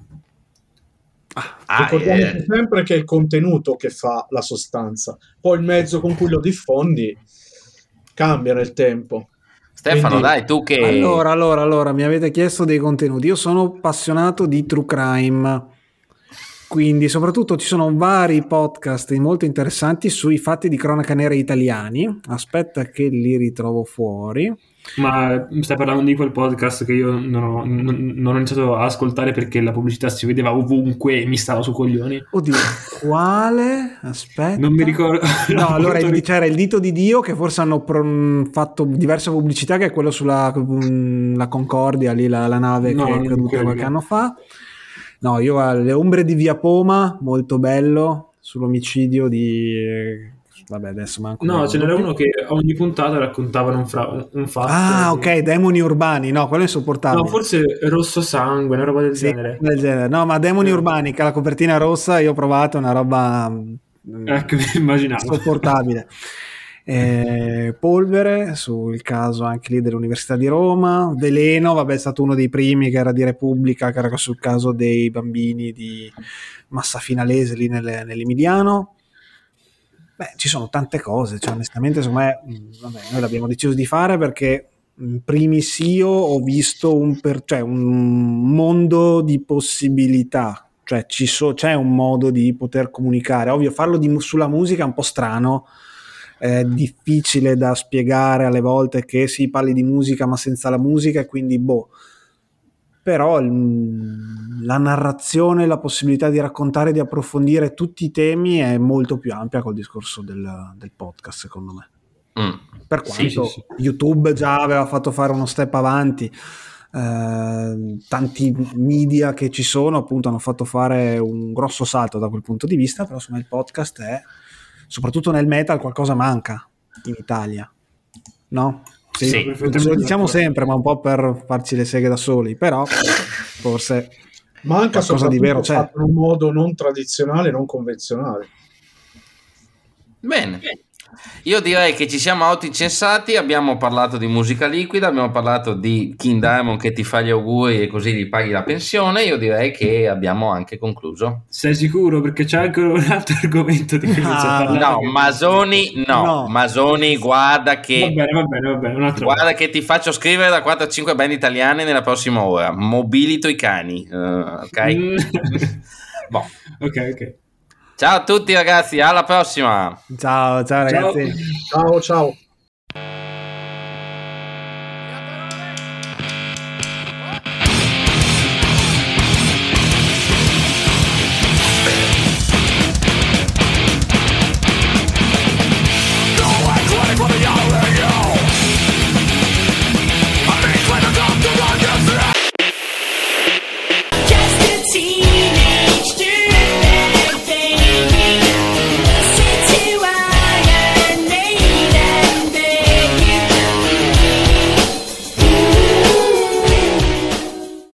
Speaker 4: Ah, ah Ricordiamoci eh... sempre che è il contenuto che fa la sostanza, poi il mezzo con cui lo diffondi cambia nel tempo.
Speaker 1: Stefano, Quindi, dai, tu che...
Speaker 2: Allora, allora, allora, mi avete chiesto dei contenuti. Io sono appassionato di true crime quindi, soprattutto ci sono vari podcast molto interessanti sui fatti di cronaca nera italiani. Aspetta che li ritrovo fuori.
Speaker 3: Ma stai parlando di quel podcast che io non ho, non, non ho iniziato a ascoltare perché la pubblicità si vedeva ovunque e mi stava su coglioni.
Speaker 2: Oddio, quale? Aspetta.
Speaker 3: Non mi ricordo.
Speaker 2: No, allora il, c'era il dito di Dio che forse hanno pro, fatto diversa pubblicità che è quello sulla la Concordia, lì la, la nave no, che è caduta qualche anno fa. No, io ho Le ombre di Via Poma, molto bello, sull'omicidio di... Vabbè, adesso manco...
Speaker 3: No, ce n'era uno che a ogni puntata raccontavano un, fra... un fatto.
Speaker 2: Ah, ok, demoni urbani, no, quello è insopportabile.
Speaker 3: No, forse rosso sangue, una roba del sì, genere.
Speaker 2: Del genere. No, ma demoni eh. urbani, che la copertina rossa, io ho provato, una roba...
Speaker 3: Ecco, immaginavo.
Speaker 2: Insopportabile. eh, Polvere sul caso anche lì dell'Università di Roma, Veleno, vabbè è stato uno dei primi che era di Repubblica, che era sul caso dei bambini di Massa Finalese lì nelle, nell'Emiliano. Beh, ci sono tante cose, cioè onestamente secondo me, vabbè, noi l'abbiamo deciso di fare perché in primis io ho visto un, per, cioè, un mondo di possibilità, cioè so, c'è un modo di poter comunicare, ovvio farlo di, sulla musica è un po' strano, è difficile da spiegare alle volte che si parli di musica ma senza la musica e quindi boh però la narrazione, la possibilità di raccontare, di approfondire tutti i temi è molto più ampia col discorso del, del podcast, secondo me. Mm. Per quanto sì, sì, sì. YouTube già aveva fatto fare uno step avanti, eh, tanti media che ci sono appunto hanno fatto fare un grosso salto da quel punto di vista, però insomma il podcast è soprattutto nel metal qualcosa manca in Italia, no? Sì, sì. lo diciamo sempre, ma un po' per farci le seghe da soli, però forse
Speaker 4: manca qualcosa di vero c'è. in un modo non tradizionale, non convenzionale.
Speaker 1: Bene. Io direi che ci siamo autoincensati, abbiamo parlato di musica liquida, abbiamo parlato di King Diamond che ti fa gli auguri e così gli paghi la pensione, io direi che abbiamo anche concluso.
Speaker 3: Sei sicuro? Perché c'è anche un altro argomento di cui ah,
Speaker 1: No, Masoni no. no. Masoni guarda che...
Speaker 3: Va bene, va bene, va bene.
Speaker 1: Guarda volta. che ti faccio scrivere da 4 a 5 band italiane nella prossima ora, mobilito i cani, uh, ok? Mm.
Speaker 3: boh. Ok, ok.
Speaker 1: Ciao a tutti ragazzi, alla prossima.
Speaker 2: Ciao, ciao ragazzi.
Speaker 4: Ciao, ciao. ciao.